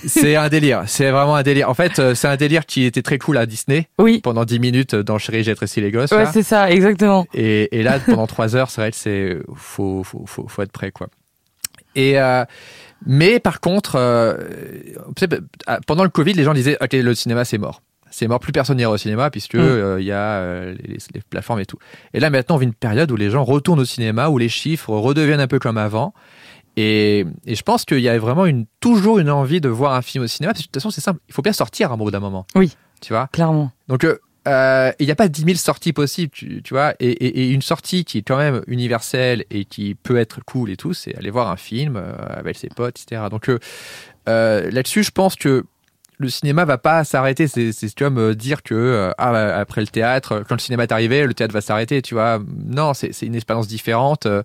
[SPEAKER 4] c'est un délire. C'est vraiment un délire. En fait, euh, c'est un délire qui était très cool à Disney
[SPEAKER 2] Oui,
[SPEAKER 4] pendant 10 minutes dans Chérie, j'ai tressé les gosses.
[SPEAKER 2] ouais, c'est ça, exactement.
[SPEAKER 4] Et, et là, pendant trois heures, c'est vrai que c'est faut, faut, faut, faut être prêt, quoi. Et euh, mais par contre, euh, savez, euh, pendant le Covid, les gens disaient ok, le cinéma c'est mort. C'est mort, plus personne n'ira au cinéma puisque
[SPEAKER 2] Mm.
[SPEAKER 4] euh, il y a euh, les, les plateformes et tout. Et là maintenant, on vit une période où les gens retournent au cinéma, où les chiffres redeviennent un peu comme avant. Et, et je pense qu'il y a vraiment une, toujours une envie de voir un film au cinéma. Parce que de toute façon, c'est simple. Il faut bien sortir à un bout d'un moment.
[SPEAKER 2] Oui.
[SPEAKER 4] Tu vois?
[SPEAKER 2] Clairement.
[SPEAKER 4] donc, euh, euh, il n'y a pas 10 000 sorties possibles, tu, tu vois? Et, et- et une sortie qui est quand même universelle et qui peut être cool et tout, c'est aller voir un film euh, avec ses potes, etc. Donc, euh, euh, là-dessus, je pense que le cinéma va pas s'arrêter. C'est c'est comme euh, dire que euh, ah, bah, après le théâtre, quand le cinéma est arrivé, le théâtre va s'arrêter, tu vois. Non, c'est c'est une expérience différente. euh,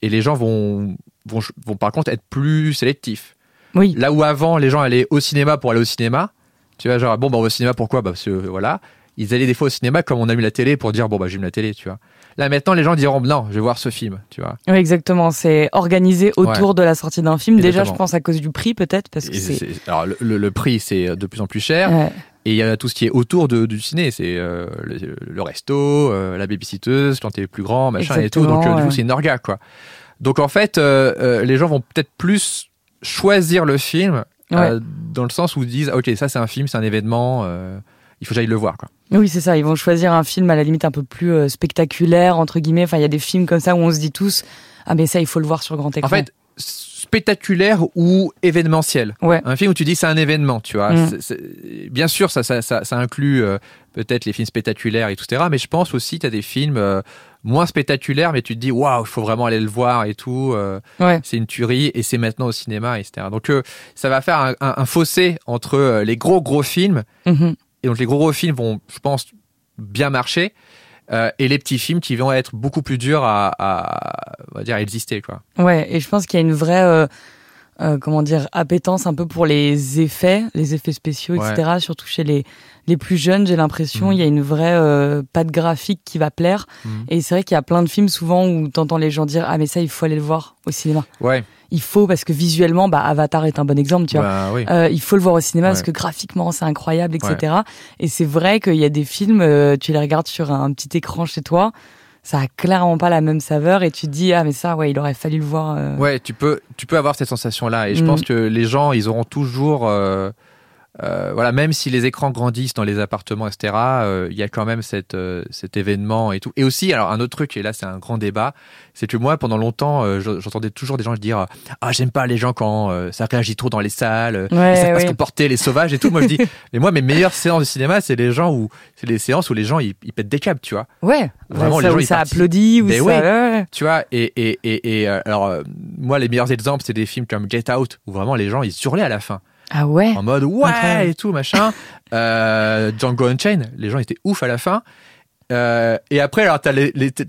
[SPEAKER 4] et les gens vont, vont, vont par contre être plus sélectifs.
[SPEAKER 2] Oui,
[SPEAKER 4] Là où avant, les gens allaient au cinéma pour aller au cinéma, tu vois, genre, bon, bah, on va au cinéma, pourquoi? Bah, Parce que, voilà. Ils allaient des fois au cinéma comme on a mis la télé pour dire, bon, bah, j'aime la télé, tu vois. Là, maintenant, les gens diront, non, je vais voir ce film, tu vois.
[SPEAKER 2] oui, exactement. C'est organisé autour de la sortie d'un film. Déjà, je pense à cause du prix, peut-être, parce que c'est.
[SPEAKER 4] alors, le, le- le prix, c'est de plus en plus cher.
[SPEAKER 2] Ouais.
[SPEAKER 4] Et il y a tout ce qui est autour de, du ciné. C'est euh, le, le resto, euh, la babysitteuse, quand t'es plus grand, machin et tout. Donc, euh, du coup, c'est une orga, quoi. Donc, en fait, euh, les gens vont peut-être plus choisir le film dans le sens où ils disent, OK, ça, c'est un film, c'est un événement, il faut que j'aille le voir, quoi.
[SPEAKER 2] Oui, c'est ça. Ils vont choisir un film à la limite un peu plus euh, spectaculaire, entre guillemets. Enfin, il y a des films comme ça où on se dit tous, ah mais ça il faut le voir sur grand écran.
[SPEAKER 4] En fait, spectaculaire ou événementiel.
[SPEAKER 2] Ouais.
[SPEAKER 4] Un film où tu dis c'est un événement, tu vois.
[SPEAKER 2] Mm.
[SPEAKER 4] Bien sûr, ça, ça, ça, ça inclut euh, peut-être les films spectaculaires et tout, etc. Mais je pense aussi, tu as des films euh, moins spectaculaires, mais tu te dis, waouh, il faut vraiment aller le voir et tout. euh,
[SPEAKER 2] Ouais.
[SPEAKER 4] c'est une tuerie et c'est maintenant au cinéma, etc. Donc, ça va faire un, un- un fossé entre les gros, gros films.
[SPEAKER 2] Mhm.
[SPEAKER 4] Et donc, les gros, gros films vont, je pense, bien marcher. euh, et les petits films qui vont être beaucoup plus durs à, à, on va dire, à exister, quoi.
[SPEAKER 2] Ouais, et je pense qu'il y a une vraie, euh, euh, comment dire, appétence un peu pour les effets, les effets spéciaux, etc. Surtout chez les, les plus jeunes, j'ai l'impression,
[SPEAKER 4] Mhm.
[SPEAKER 2] il y a une vraie patte graphique qui va plaire.
[SPEAKER 4] Mhm.
[SPEAKER 2] Et c'est vrai qu'il y a plein de films souvent où t'entends les gens dire ah mais ça il faut aller le voir au cinéma.
[SPEAKER 4] Ouais.
[SPEAKER 2] Il faut parce que visuellement, bah Avatar est un bon exemple, tu vois.
[SPEAKER 4] Bah, oui.
[SPEAKER 2] Euh, il faut le voir au cinéma parce que graphiquement c'est incroyable, etc. Et c'est vrai qu'il y a des films, euh, tu les regardes sur un petit écran chez toi, ça a clairement pas la même saveur et tu te dis ah mais ça ouais il aurait fallu le voir. euh.
[SPEAKER 4] Ouais, tu peux, tu peux avoir cette sensation-là. Et je
[SPEAKER 2] Mm.
[SPEAKER 4] pense que les gens, ils auront toujours. Euh, voilà, même si les écrans grandissent dans les appartements, etc., euh, il y a quand même cette, euh, cet événement et tout. Et aussi, alors un autre truc, et là c'est un grand débat, c'est que moi, pendant longtemps, je- j'entendais toujours des gens dire Ah, j'aime pas les gens quand ça réagit trop dans les salles,
[SPEAKER 2] Ouais,
[SPEAKER 4] ils savent pas se comporter, les sauvages et tout. Moi, je dis Mais moi, mes meilleures séances de cinéma, c'est les gens où, c'est les séances où les gens ils, ils pètent des câbles, tu vois.
[SPEAKER 2] Ouais,
[SPEAKER 4] Vraiment, les gens,
[SPEAKER 2] où
[SPEAKER 4] ils
[SPEAKER 2] ça applaudit, où
[SPEAKER 4] Mais
[SPEAKER 2] ça.
[SPEAKER 4] oui.
[SPEAKER 2] ouais, ouais.
[SPEAKER 4] Tu vois, et, et, et, et, alors, moi, les meilleurs exemples, c'est des films comme Get Out, où vraiment les gens, ils hurlaient à la fin,
[SPEAKER 2] Ah ouais?
[SPEAKER 4] en mode ouais
[SPEAKER 2] Incroyable.
[SPEAKER 4] et tout, machin. Euh, Django Unchained, les gens étaient ouf à la fin. Euh, et après, alors, t'as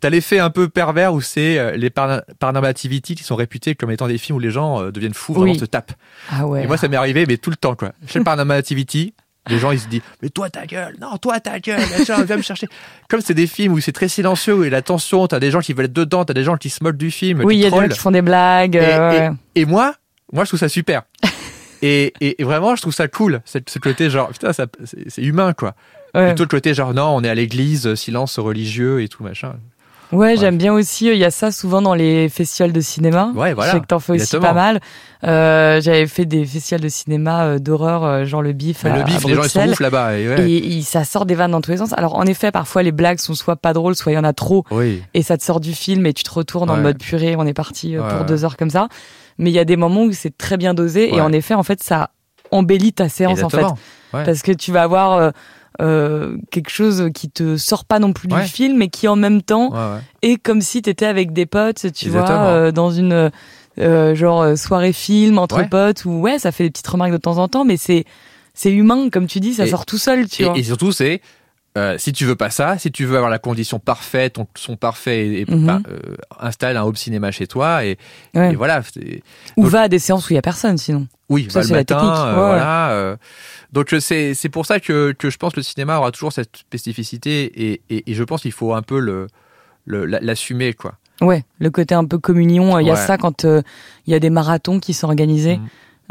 [SPEAKER 4] l'effet un peu pervers où c'est euh, les Parna- Paranormativity qui sont réputés comme étant des films où les gens euh, deviennent fous, vraiment
[SPEAKER 2] Oui.
[SPEAKER 4] se tapent.
[SPEAKER 2] Ah ouais.
[SPEAKER 4] Et moi, ça m'est arrivé, mais tout le temps, quoi. Chez le Paranormativity, les gens, ils se disent, mais toi, ta gueule, non, toi, ta gueule, machin, viens me chercher. Comme c'est des films où c'est très silencieux, et la tension, t'as des gens qui veulent être dedans, t'as des gens qui se moquent du film,
[SPEAKER 2] oui, il y a des gens qui font des blagues.
[SPEAKER 4] Et, et moi, moi, je trouve ça super. et, vraiment, je trouve ça cool, ce, ce côté genre, putain, c'est humain, quoi.
[SPEAKER 2] Ouais.
[SPEAKER 4] Plutôt le côté genre, non, on est à l'église, euh, silence religieux et tout, machin.
[SPEAKER 2] Ouais, j'aime bien aussi. Il y a ça souvent dans les festivals de cinéma.
[SPEAKER 4] Ouais, voilà,
[SPEAKER 2] Je sais que t'en fais aussi
[SPEAKER 4] exactement.
[SPEAKER 2] pas mal. Euh, J'avais fait des festivals de cinéma euh, d'horreur, euh, genre le bif. À,
[SPEAKER 4] le bif,
[SPEAKER 2] à
[SPEAKER 4] les gens, ils sont ouf là-bas. Et ouais.
[SPEAKER 2] Et, ça sort des vannes dans tous les sens. Alors en effet, parfois les blagues sont soit pas drôles, soit il y en a trop,
[SPEAKER 4] Oui.
[SPEAKER 2] et ça te sort du film et tu te retournes en mode purée. On est parti euh, pour deux heures comme ça. Mais il y a des moments où c'est très bien dosé et en effet, en fait, ça embellit ta séance en fait.
[SPEAKER 4] Ouais.
[SPEAKER 2] parce que tu vas avoir euh, euh, quelque chose qui te sort pas non plus du film, mais qui en même temps est comme si t'étais avec des potes, tu vois,
[SPEAKER 4] Exactement.
[SPEAKER 2] euh, dans une genre soirée film entre potes ou ouais, ça fait des petites remarques de temps en temps, mais c'est c'est humain comme tu dis, ça
[SPEAKER 4] Et-
[SPEAKER 2] sort tout seul, tu vois.
[SPEAKER 4] Et surtout, c'est euh, si tu veux pas ça, si tu veux avoir la condition parfaite, ton son parfait, et, et,
[SPEAKER 2] Mhm.
[SPEAKER 4] bah, euh, installe un home cinéma chez toi et,
[SPEAKER 2] Ouais.
[SPEAKER 4] et voilà.
[SPEAKER 2] Ou
[SPEAKER 4] donc-
[SPEAKER 2] va à des séances où il y a personne, sinon.
[SPEAKER 4] Oui,
[SPEAKER 2] Ça,
[SPEAKER 4] va le
[SPEAKER 2] c'est la
[SPEAKER 4] matin,
[SPEAKER 2] technique.
[SPEAKER 4] euh,
[SPEAKER 2] Ouais, ouais.
[SPEAKER 4] voilà. euh. donc c'est pour ça que, que je pense que le cinéma aura toujours cette spécificité et, et, je pense qu'il faut un peu le le- la- l'assumer quoi.
[SPEAKER 2] Ouais, le côté un peu communion, il y a ça quand il y a des marathons qui sont organisés.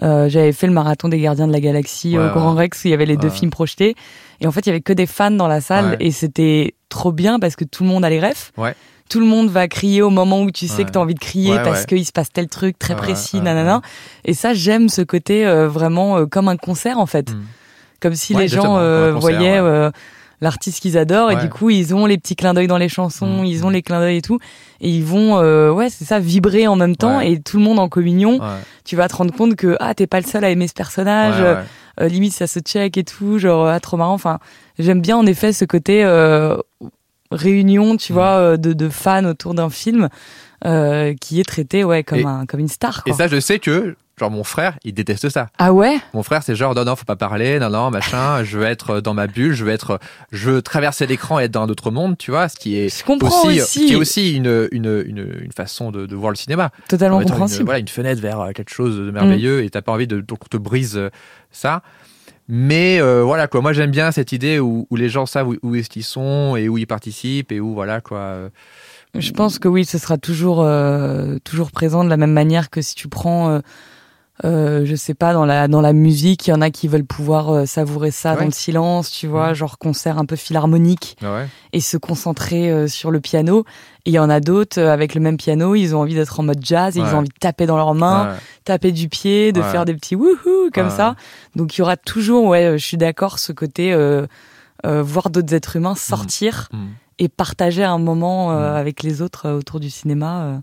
[SPEAKER 2] Euh, J'avais fait le marathon des Gardiens de la Galaxie au Grand. Rex où il y avait les deux films projetés. Et en fait, il y avait que des fans dans la salle
[SPEAKER 4] Ouais.
[SPEAKER 2] et c'était trop bien parce que tout le monde a les refs.
[SPEAKER 4] Ouais.
[SPEAKER 2] Tout le monde va crier au moment où tu sais
[SPEAKER 4] Ouais.
[SPEAKER 2] que tu as envie de crier parce qu'il se passe tel truc très précis, nanana. Et ça, j'aime ce côté euh, vraiment euh, comme un concert en fait.
[SPEAKER 4] Mhm.
[SPEAKER 2] Comme si les gens euh,
[SPEAKER 4] concert,
[SPEAKER 2] voyaient l'artiste qu'ils adorent et du coup ils ont les petits clins d'œil dans les chansons,
[SPEAKER 4] Mhm.
[SPEAKER 2] ils ont les clins d'œil et tout et ils vont euh, ouais c'est ça vibrer en même temps
[SPEAKER 4] Ouais.
[SPEAKER 2] et tout le monde en communion.
[SPEAKER 4] Ouais,
[SPEAKER 2] Tu vas te rendre compte que ah t'es pas le seul à aimer ce personnage,
[SPEAKER 4] ouais,
[SPEAKER 2] euh, limite ça se check et tout, genre ah trop marrant. Enfin j'aime bien en effet ce côté euh, réunion tu
[SPEAKER 4] Mhm.
[SPEAKER 2] vois euh, de, de fans autour d'un film euh, qui est traité ouais comme
[SPEAKER 4] Et-
[SPEAKER 2] un comme une star.
[SPEAKER 4] Et
[SPEAKER 2] Quoi.
[SPEAKER 4] ça je sais que genre mon frère il déteste ça.
[SPEAKER 2] ah ouais?
[SPEAKER 4] Mon frère, c'est genre, non, non, faut pas parler, non, non, machin, je veux être dans ma bulle, je veux être, je veux traverser l'écran et être dans un autre monde, tu vois, ce qui est
[SPEAKER 2] Je
[SPEAKER 4] aussi,
[SPEAKER 2] aussi.
[SPEAKER 4] qui est aussi une, une, une, une façon de, de voir le cinéma.
[SPEAKER 2] totalement compréhensible.
[SPEAKER 4] Une, voilà, une fenêtre vers euh, quelque chose de merveilleux et t'as pas envie de, donc on te brise euh, ça. Mais euh, voilà quoi, moi j'aime bien cette idée où, où les gens savent où, où est-ce qu'ils sont et où ils participent et où voilà quoi. euh,
[SPEAKER 2] Je pense que oui, ce sera toujours euh, toujours présent de la même manière que si tu prends, euh, je sais pas, dans la dans la musique, il y en a qui veulent pouvoir euh, savourer ça
[SPEAKER 4] Ouais.
[SPEAKER 2] dans le silence, tu vois, genre concert un peu philharmonique
[SPEAKER 4] ah ouais.
[SPEAKER 2] et se concentrer euh, sur le piano. Et il y en a d'autres euh, avec le même piano, ils ont envie d'être en mode jazz, et ils ont envie de taper dans leurs mains, taper du pied, de faire des petits wouhou comme ça. Donc il y aura toujours, ouais, je suis d'accord, ce côté euh, euh, voir d'autres êtres humains sortir
[SPEAKER 4] Mm.
[SPEAKER 2] et partager un moment euh,
[SPEAKER 4] Mm.
[SPEAKER 2] avec les autres autour du cinéma.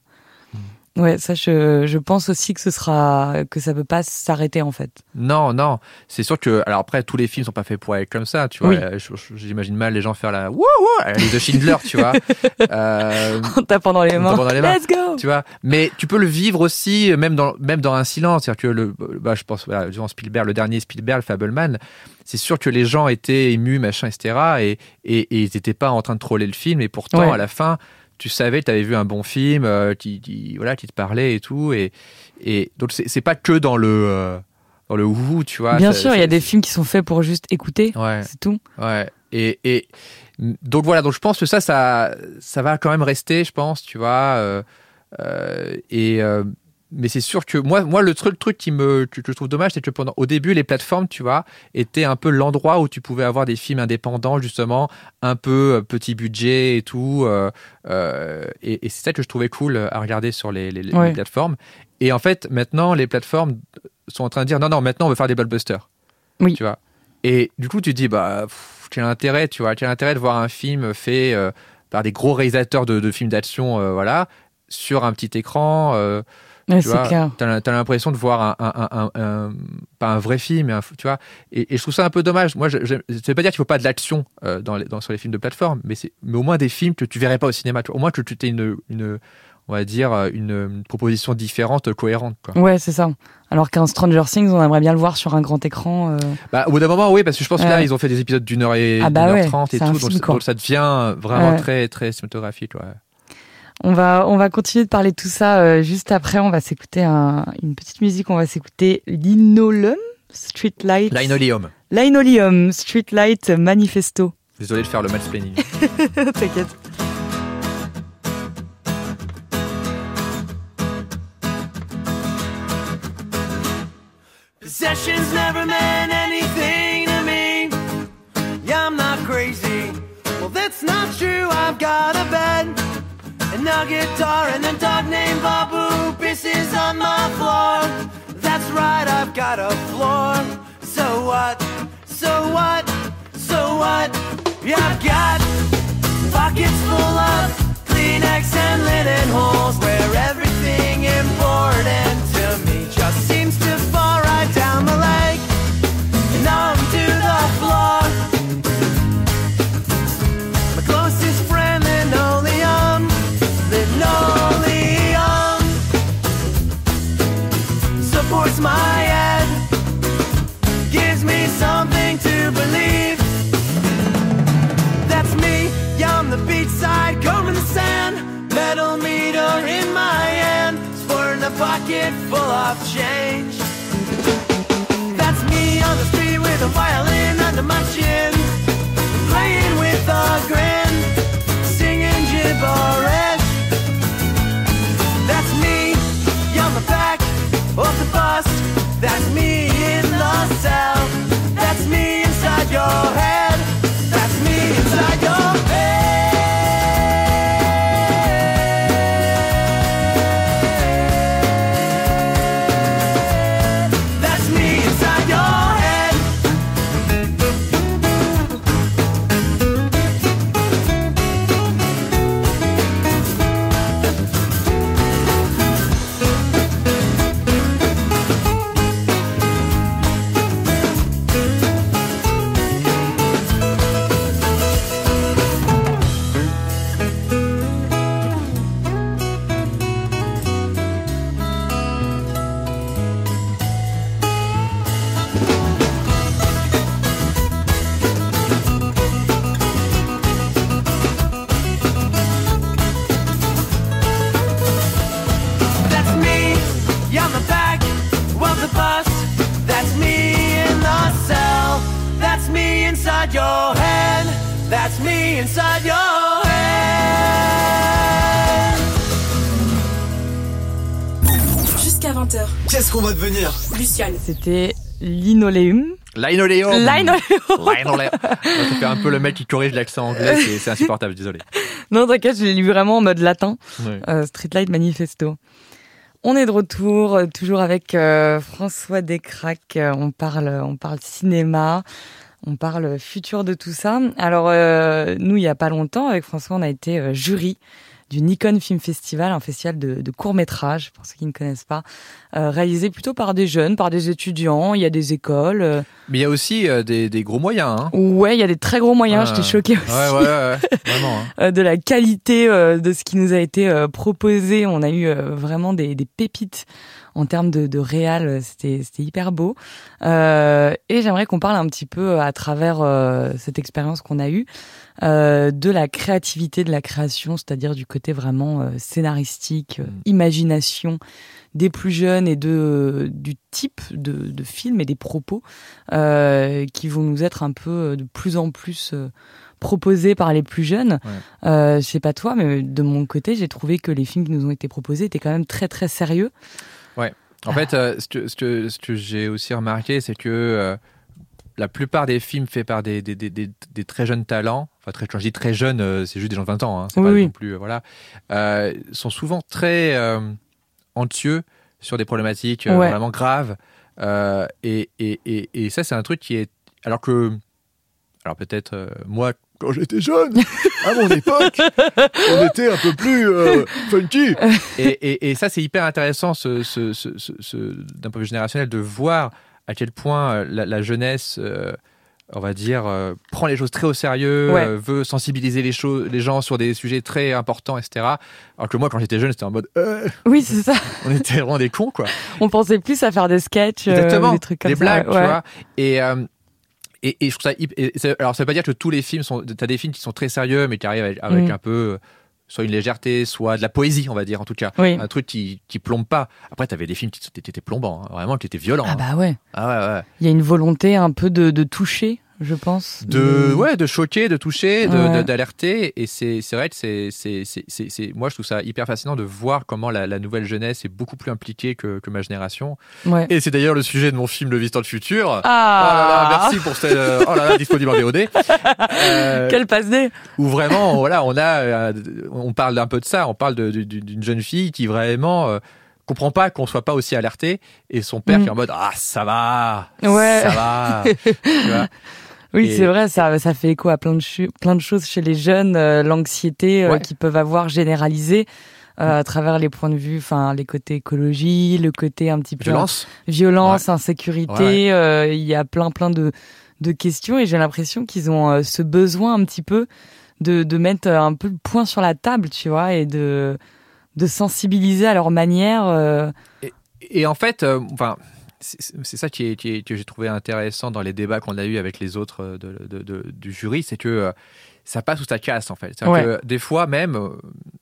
[SPEAKER 2] Ouais, ça, je, je pense aussi que ce sera que ça peut pas s'arrêter en fait.
[SPEAKER 4] Non, non. C'est sûr que. Alors après, tous les films sont pas faits pour être comme ça, tu vois.
[SPEAKER 2] Oui.
[SPEAKER 4] Euh, J'imagine mal les gens faire la wouh wouh de Schindler, tu vois. Euh,
[SPEAKER 2] En tapant dans les mains.
[SPEAKER 4] dans les mains.
[SPEAKER 2] Let's go.
[SPEAKER 4] tu vois. Mais tu peux le vivre aussi, même dans même dans un silence. C'est-à-dire que le, bah, je pense, voilà, Spielberg, le dernier Spielberg, le Fableman. C'est sûr que les gens étaient émus, machin, etc. Et, et, et ils n'étaient pas en train de troller le film. Et pourtant,
[SPEAKER 2] Ouais.
[SPEAKER 4] à la fin, tu savais que tu avais vu un bon film euh, qui, qui- voilà, qui te parlait et tout. Et, et donc, c'est pas que dans le, euh, dans le wouhou, tu vois.
[SPEAKER 2] Bien sûr, il y a des films qui sont faits pour juste écouter.
[SPEAKER 4] Ouais,
[SPEAKER 2] C'est tout.
[SPEAKER 4] ouais. Et, et donc voilà, donc je pense que ça, ça, ça va quand même rester, je pense, tu vois. euh, euh, et euh, mais c'est sûr que moi, moi, le truc, le truc qui me, que je trouve dommage, c'est que pendant, au début, les plateformes, tu vois, étaient un peu l'endroit où tu pouvais avoir des films indépendants, justement, un peu euh, petit budget et tout. euh, euh, et et c'est ça que je trouvais cool à regarder sur les, les- les
[SPEAKER 2] Ouais.
[SPEAKER 4] plateformes. Et en fait, maintenant, les plateformes sont en train de dire non, non, maintenant, on veut faire des blockbusters.
[SPEAKER 2] Oui.
[SPEAKER 4] Tu vois. Et du coup, tu te dis, bah, pff, quel intérêt, tu vois, quel intérêt de voir un film fait par des gros réalisateurs de, de films d'action, voilà, sur un petit écran. Euh,
[SPEAKER 2] Ouais,
[SPEAKER 4] tu
[SPEAKER 2] c'est
[SPEAKER 4] vois,
[SPEAKER 2] clair.
[SPEAKER 4] T'as, t'as l'impression de voir un, un- un- un- un- pas un vrai film, mais un, tu vois. Et, et je trouve ça un peu dommage. Moi, je, je, ça veut pas dire qu'il faut pas de l'action euh, dans sur les films de plateforme, mais c'est, mais au moins des films que tu verrais pas au cinéma. Au moins que tu aies une, une, on va dire, une, une proposition différente, cohérente. Quoi.
[SPEAKER 2] Ouais, c'est ça. Alors qu'un Stranger Things, on aimerait bien le voir sur un grand écran. euh,
[SPEAKER 4] Bah, au bout d'un moment, oui, parce que je pense que là,
[SPEAKER 2] Ouais.
[SPEAKER 4] ils ont fait des épisodes d'une heure et
[SPEAKER 2] Ah bah
[SPEAKER 4] heure
[SPEAKER 2] ouais,
[SPEAKER 4] trente et tout, donc, ça devient vraiment
[SPEAKER 2] Ouais.
[SPEAKER 4] très, très cinématographique.
[SPEAKER 2] On va, on va continuer de parler de tout ça euh, juste après. On va s'écouter un- une petite musique. On va s'écouter Linoleum, Streetlight.
[SPEAKER 4] Linoleum.
[SPEAKER 2] Linoleum, Streetlight Manifesto.
[SPEAKER 4] Désolé de faire le mansplaining.
[SPEAKER 2] T'inquiète.
[SPEAKER 9] Possessions never meant anything to me. Yeah, I'm not crazy. Well, that's not true. I've got a bed and a guitar and a dog named Babu pisses on my floor. That's right, I've got a floor. So what? So what? So what? Yeah, I've got pockets full of Kleenex and linen holes where everything important to me just seems to fall right down the leg and onto the floor. Full of change. That's me on the street with a violin
[SPEAKER 1] Luciole.
[SPEAKER 2] C'était Linoleum.
[SPEAKER 4] Linoleum.
[SPEAKER 2] Linoleum.
[SPEAKER 4] Linoleum. Ça fait un peu le mec qui corrige l'accent anglais, c'est insupportable, désolé.
[SPEAKER 2] Non, t'inquiète, je l'ai lu vraiment en mode latin. Euh, Streetlight Manifesto. On est de retour, euh, toujours avec euh, François Descraques. On parle, on parle cinéma, on parle futur de tout ça. Alors, euh, nous, il y a pas longtemps, avec François, on a été euh, jury du Nikon Film Festival, un festival de, de courts métrages, pour ceux qui ne connaissent pas, euh, réalisé plutôt par des jeunes, par des étudiants. Il y a des écoles. euh,
[SPEAKER 4] Mais il y a aussi euh, des, des gros moyens. Hein.
[SPEAKER 2] Ouais, il y a des très gros moyens. J'étais choquée aussi.
[SPEAKER 4] Ouais, ouais, ouais, vraiment. hein.
[SPEAKER 2] euh, de la qualité euh, de ce qui nous a été euh, proposé. On a eu euh, vraiment des, des pépites en termes de, de réal. C'était c'était hyper beau. Euh, et j'aimerais qu'on parle un petit peu à travers euh, cette expérience qu'on a eue euh, de la créativité de la création, c'est-à-dire du côté vraiment euh, scénaristique, euh,
[SPEAKER 4] Mm.
[SPEAKER 2] imagination des plus jeunes et de du type de, de film et des propos euh, qui vont nous être un peu euh, de plus en plus euh, proposés par les plus jeunes.
[SPEAKER 4] Ouais.
[SPEAKER 2] Euh, je sais pas toi, mais de mon côté, j'ai trouvé que les films qui nous ont été proposés étaient quand même très très sérieux.
[SPEAKER 4] En fait, euh, ce que, que, que j'ai aussi remarqué, c'est que euh, la plupart des films faits par des, des, des, des, des très jeunes talents, enfin très, quand je dis très jeunes, euh, c'est juste des gens de 20 ans, hein, c'est
[SPEAKER 2] Oui,
[SPEAKER 4] pas
[SPEAKER 2] oui.
[SPEAKER 4] non plus, euh, voilà, euh, sont souvent très euh, anxieux sur des problématiques euh,
[SPEAKER 2] Ouais.
[SPEAKER 4] vraiment graves. Et, et, et, et ça, c'est un truc qui est. Alors que. Alors peut-être, moi,
[SPEAKER 10] Quand j'étais jeune, à mon époque, on était un peu plus euh, funky.
[SPEAKER 4] et, et, et ça, c'est hyper intéressant, ce- d'un point de vue générationnel, de voir à quel point euh, la, la jeunesse, euh, on va dire, euh, prend les choses très au sérieux,
[SPEAKER 2] Ouais.
[SPEAKER 4] euh, veut sensibiliser les, choses, les gens sur des sujets très importants, etc. Alors que moi, quand j'étais jeune, c'était en mode,
[SPEAKER 2] Oui, c'est ça.
[SPEAKER 4] on était vraiment des cons, quoi.
[SPEAKER 2] On pensait plus à faire des sketchs,
[SPEAKER 4] Exactement,
[SPEAKER 2] des trucs comme
[SPEAKER 4] des
[SPEAKER 2] ça.
[SPEAKER 4] blagues,
[SPEAKER 2] ouais.
[SPEAKER 4] tu vois. Et, et, et je trouve ça et ça- Alors, ça veut pas dire que tous les films sont. T'as des films qui sont très sérieux, mais qui arrivent avec, avec
[SPEAKER 2] Mm.
[SPEAKER 4] un peu. Soit une légèreté, soit de la poésie, on va dire, en tout cas.
[SPEAKER 2] Oui.
[SPEAKER 4] Un truc qui, qui plombe pas. Après, t'avais des films qui étaient étaient plombants, hein, vraiment, qui étaient violents.
[SPEAKER 2] Ah
[SPEAKER 4] hein.
[SPEAKER 2] bah ouais.
[SPEAKER 4] Ah ouais, ouais.
[SPEAKER 2] Il y a une volonté un peu de, de toucher, je pense.
[SPEAKER 4] De, ouais, de choquer, de toucher,
[SPEAKER 2] Ouais.
[SPEAKER 4] d'alerter. Et c'est vrai que c'est, moi, je trouve ça hyper fascinant de voir comment la, la nouvelle jeunesse est beaucoup plus impliquée que, que ma génération.
[SPEAKER 2] Ouais.
[SPEAKER 4] Et c'est d'ailleurs le sujet de mon film Le Visiteur du Futur.
[SPEAKER 2] Ah,
[SPEAKER 4] Oh là là, merci pour cette. euh, Oh là là, disponible en VOD. Euh,
[SPEAKER 2] Quel passe dé
[SPEAKER 4] où vraiment, voilà, on a, euh, on parle un peu de ça. On parle d'une jeune fille qui vraiment euh, comprend pas qu'on soit pas aussi alerté, et son père
[SPEAKER 2] Mm.
[SPEAKER 4] qui est en mode ah ça va,
[SPEAKER 2] Ouais.
[SPEAKER 4] ça va. Tu vois
[SPEAKER 2] Oui,
[SPEAKER 4] Et-
[SPEAKER 2] c'est vrai, ça, ça fait écho à plein de, plein de choses chez les jeunes, euh, l'anxiété euh,
[SPEAKER 4] Ouais.
[SPEAKER 2] qu'ils peuvent avoir généralisée euh, à travers les points de vue, enfin les côtés écologie, le côté un petit peu
[SPEAKER 4] Violence.
[SPEAKER 2] violence, insécurité.
[SPEAKER 4] Ouais,
[SPEAKER 2] euh, Il y a plein plein de, de questions et j'ai l'impression qu'ils ont euh, ce besoin un petit peu de, de mettre un peu le point sur la table, tu vois, et de de sensibiliser à leur manière. euh,
[SPEAKER 4] Et en fait, euh, enfin, c'est ça qui est, qui est- que j'ai trouvé intéressant dans les débats qu'on a eu avec les autres euh, de, de- de- du jury, c'est que euh, ça passe ou ça casse en fait. C'est-à-dire
[SPEAKER 2] Ouais.
[SPEAKER 4] que des fois même, euh,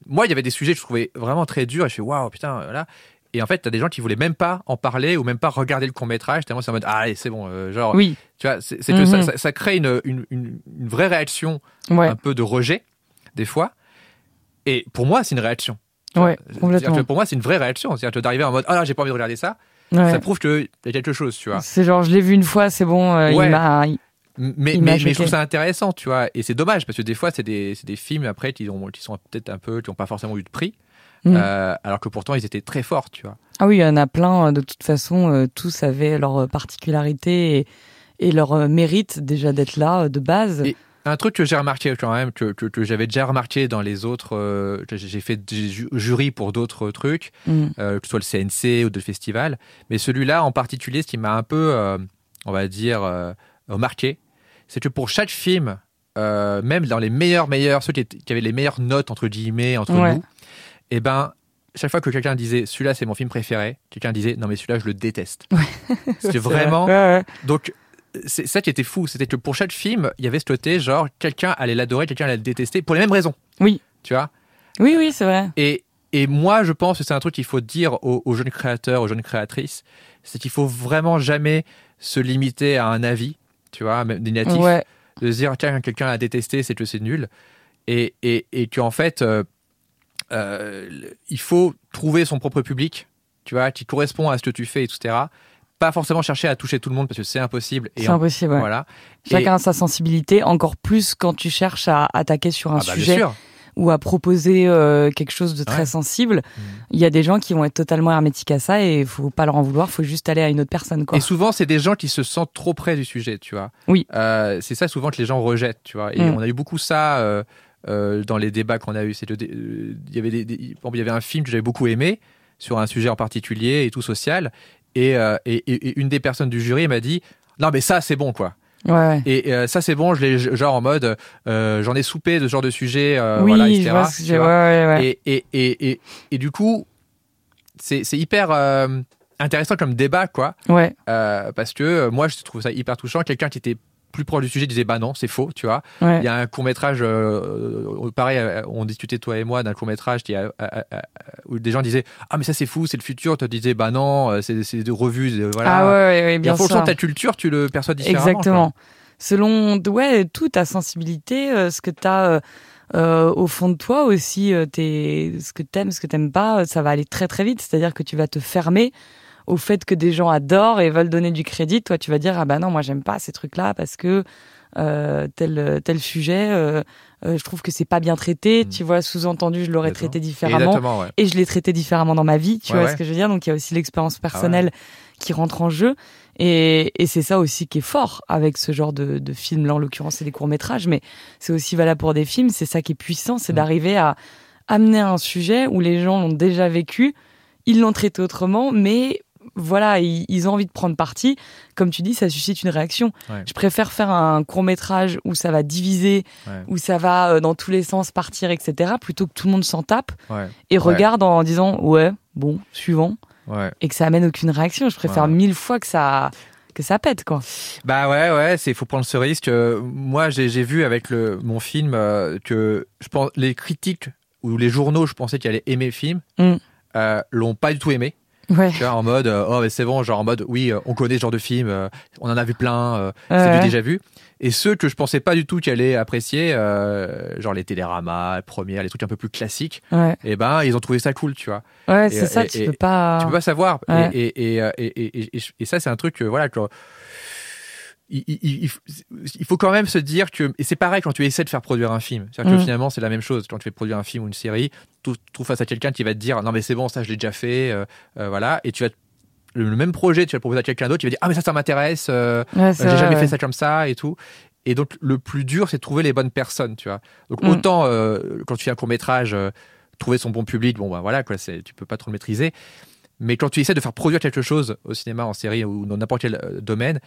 [SPEAKER 4] moi il y avait des sujets que je trouvais vraiment très durs et je fais waouh putain voilà. Et en fait, t'as des gens qui voulaient même pas en parler ou même pas regarder le court métrage tellement c'est en mode ah allez c'est bon euh, genre
[SPEAKER 2] Oui,
[SPEAKER 4] tu vois c'est que ça,
[SPEAKER 2] Mhm.
[SPEAKER 4] ça- ça crée une, une, une- une vraie réaction
[SPEAKER 2] ouais,
[SPEAKER 4] un peu de rejet des fois. Et pour moi c'est une réaction.
[SPEAKER 2] ouais,
[SPEAKER 4] C'est-à-dire
[SPEAKER 2] complètement.
[SPEAKER 4] que pour moi c'est une vraie réaction. C'est-à-dire que d'arriver en mode ah j'ai pas envie de regarder ça
[SPEAKER 2] Ouais.
[SPEAKER 4] ça prouve qu'il y a quelque chose, tu vois.
[SPEAKER 2] C'est genre, je l'ai vu une fois, c'est bon, euh,
[SPEAKER 4] Ouais.
[SPEAKER 2] il m'a.
[SPEAKER 4] Mais, mais, mais je trouve ça intéressant, tu vois. Et c'est dommage parce que des fois, c'est des, films après qui, ont, qui sont peut-être un peu, qui n'ont pas forcément eu de prix,
[SPEAKER 2] Mm.
[SPEAKER 4] euh, alors que pourtant ils étaient très forts, tu vois.
[SPEAKER 2] Ah oui, il y en a plein. euh, De toute façon, euh, tous avaient leur particularité et, et leur mérite déjà d'être là de base.
[SPEAKER 4] Et- Un truc que j'ai remarqué quand même, que, que, que j'avais déjà remarqué dans les autres, euh, j'ai fait des ju- jurys pour d'autres trucs,
[SPEAKER 2] Mm.
[SPEAKER 4] euh, que ce soit le CNC ou de festival, mais celui-là en particulier, ce qui m'a un peu, euh, on va dire, marqué, c'est que pour chaque film, même dans les meilleurs, meilleurs, ceux qui, avaient les meilleures notes entre guillemets entre
[SPEAKER 2] Ouais.
[SPEAKER 4] nous, et ben chaque fois que quelqu'un disait celui-là c'est mon film préféré, quelqu'un disait non mais celui-là je le déteste. C'était vraiment
[SPEAKER 2] Ouais, ouais.
[SPEAKER 4] donc c'est ça qui était fou, c'était que pour chaque film il y avait ce côté genre quelqu'un allait l'adorer, quelqu'un allait le détester pour les mêmes raisons.
[SPEAKER 2] Oui.
[SPEAKER 4] Tu vois?
[SPEAKER 2] Oui, oui, c'est vrai.
[SPEAKER 4] Et et moi je pense que c'est un truc qu'il faut dire aux, aux jeunes créateurs, aux jeunes créatrices, c'est qu'il faut vraiment jamais se limiter à un avis, tu vois, même négatif
[SPEAKER 2] Ouais,
[SPEAKER 4] de se dire tiens quelqu'un a détesté c'est que c'est nul et et et qu'en fait euh, euh, il faut trouver son propre public tu vois qui correspond à ce que tu fais etc pas forcément chercher à toucher tout le monde parce que c'est impossible et
[SPEAKER 2] c'est
[SPEAKER 4] en-
[SPEAKER 2] impossible. ouais.
[SPEAKER 4] voilà
[SPEAKER 2] Chacun a sa sensibilité, encore plus quand tu cherches à attaquer sur un
[SPEAKER 4] Ah bah,
[SPEAKER 2] sujet ou à proposer euh, quelque chose de très
[SPEAKER 4] Ouais.
[SPEAKER 2] sensible.
[SPEAKER 4] Mm.
[SPEAKER 2] Il y a des gens qui vont être totalement hermétiques à ça et il faut pas leur en vouloir, faut juste aller à une autre personne. Quoi.
[SPEAKER 4] et souvent c'est des gens qui se sentent trop près du sujet tu vois
[SPEAKER 2] Oui.
[SPEAKER 4] Euh, c'est ça souvent que les gens rejettent tu vois et
[SPEAKER 2] Mm.
[SPEAKER 4] on a eu beaucoup ça euh, dans les débats qu'on a eu. C'est il y avait des, des- bon, il y avait un film que j'avais beaucoup aimé sur un sujet en particulier et tout social. Et, euh, et, une des personnes du jury m'a dit non mais ça c'est bon quoi.
[SPEAKER 2] Ouais.
[SPEAKER 4] Et euh, ça c'est bon, je l'ai genre en mode euh, j'en ai soupé de ce genre de sujet, euh,
[SPEAKER 2] oui,
[SPEAKER 4] voilà,
[SPEAKER 2] je
[SPEAKER 4] etc.
[SPEAKER 2] vois ce que
[SPEAKER 4] tu
[SPEAKER 2] j'ai-
[SPEAKER 4] vois.
[SPEAKER 2] ouais, ouais, ouais.
[SPEAKER 4] Et, et, et, et, du coup, c'est hyper intéressant comme débat, quoi.
[SPEAKER 2] Ouais,
[SPEAKER 4] parce que moi, je trouve ça hyper touchant. Quelqu'un qui était plus proche du sujet disait bah non, c'est faux, tu vois.
[SPEAKER 2] ouais.
[SPEAKER 4] Il y a un court métrage, euh, pareil, euh, on discutait toi et moi d'un court métrage qui a- a- a- a- où des gens disaient ah mais ça c'est fou, c'est le futur. Toi tu disais bah non, euh, c'est c'est des revues, euh, voilà.
[SPEAKER 2] Ah ouais, ouais, ouais,
[SPEAKER 4] Et
[SPEAKER 2] bien
[SPEAKER 4] en fonction de ta culture, tu le perçois différemment.
[SPEAKER 2] Exactement. Selon ouais, toute ta sensibilité, euh, ce que tu as au fond de toi aussi, euh, tes- ce que t'aimes, ce que t'aimes pas, euh, ça va aller très très vite. C'est-à-dire que tu vas te fermer au fait que des gens adorent et veulent donner du crédit. Toi, tu vas dire ah bah non, moi j'aime pas ces trucs-là parce que euh, tel tel sujet, euh, euh, je trouve que c'est pas bien traité.
[SPEAKER 4] Mm.
[SPEAKER 2] Tu vois, sous-entendu, je l'aurais traité différemment
[SPEAKER 4] Exactement, ouais.
[SPEAKER 2] et je l'ai traité différemment dans ma vie, tu
[SPEAKER 4] Ouais,
[SPEAKER 2] vois
[SPEAKER 4] ouais.
[SPEAKER 2] ce que je veux dire? Donc il y a aussi l'expérience personnelle qui rentre en jeu. Et, et c'est ça aussi qui est fort avec ce genre de, de film. Là, en l'occurrence, c'est des courts-métrages, mais c'est aussi valable pour des films. C'est ça qui est puissant, c'est
[SPEAKER 4] Mm.
[SPEAKER 2] d'arriver à amener un sujet où les gens l'ont déjà vécu, ils l'ont traité autrement, mais voilà, ils, ils ont envie de prendre parti. Comme tu dis, ça suscite une réaction.
[SPEAKER 4] Ouais.
[SPEAKER 2] Je préfère faire un court-métrage où ça va diviser,
[SPEAKER 4] Ouais.
[SPEAKER 2] où ça va euh, dans tous les sens partir, etc., plutôt que tout le monde s'en tape
[SPEAKER 4] Ouais.
[SPEAKER 2] et regarde en disant ouais, bon, suivant, et que ça amène aucune réaction. Je préfère mille fois que ça que ça pète quoi.
[SPEAKER 4] Bah ouais, ouais, c'est faut prendre ce risque. Euh, Moi, j'ai j'ai vu avec le mon film euh, que je pense les critiques ou les journaux, je pensais qu'ils allaient aimer le film,
[SPEAKER 2] Mm.
[SPEAKER 4] euh, l'ont pas du tout aimé.
[SPEAKER 2] Ouais.
[SPEAKER 4] Tu vois, en mode euh, oh mais c'est bon, genre en mode oui, euh, on connaît ce genre de film, euh, on en a vu plein, c'est
[SPEAKER 2] Ouais.
[SPEAKER 4] du déjà vu. Et ceux que je pensais pas du tout qu'ils allaient apprécier, euh, genre les téléramas, premières, les trucs un peu plus classiques,
[SPEAKER 2] Ouais,
[SPEAKER 4] et ben ils ont trouvé ça cool, tu vois.
[SPEAKER 2] ouais, c'est ça.
[SPEAKER 4] et-
[SPEAKER 2] tu
[SPEAKER 4] et-
[SPEAKER 2] peux pas.
[SPEAKER 4] Tu peux pas savoir. Et-
[SPEAKER 2] Ouais.
[SPEAKER 4] Et, et, ça, c'est un truc, voilà, que, il, il- il- il faut quand même se dire que. Et c'est pareil quand tu essaies de faire produire un film. C'est-à-dire que
[SPEAKER 2] Mm.
[SPEAKER 4] finalement, c'est la même chose. Quand tu fais produire un film ou une série, tu te trouves face à quelqu'un qui va te dire Non, mais c'est bon, ça, je l'ai déjà fait. euh, euh, voilà. Et tu vas. Le le même projet, tu vas le proposer à quelqu'un d'autre, tu vas dire Ah, mais ça, ça m'intéresse. euh,
[SPEAKER 2] Ouais, c'est
[SPEAKER 4] j'ai jamais
[SPEAKER 2] ouais.
[SPEAKER 4] fait ça comme ça et tout. Et donc, le plus dur, c'est de trouver les bonnes personnes, tu vois. Donc,
[SPEAKER 2] Mm.
[SPEAKER 4] autant quand tu fais un court métrage, trouver son bon public, bon, bah voilà, quoi, c'est, tu peux pas trop le maîtriser. Mais quand tu essaies de faire produire quelque chose au cinéma, en série ou dans n'importe quel domaine,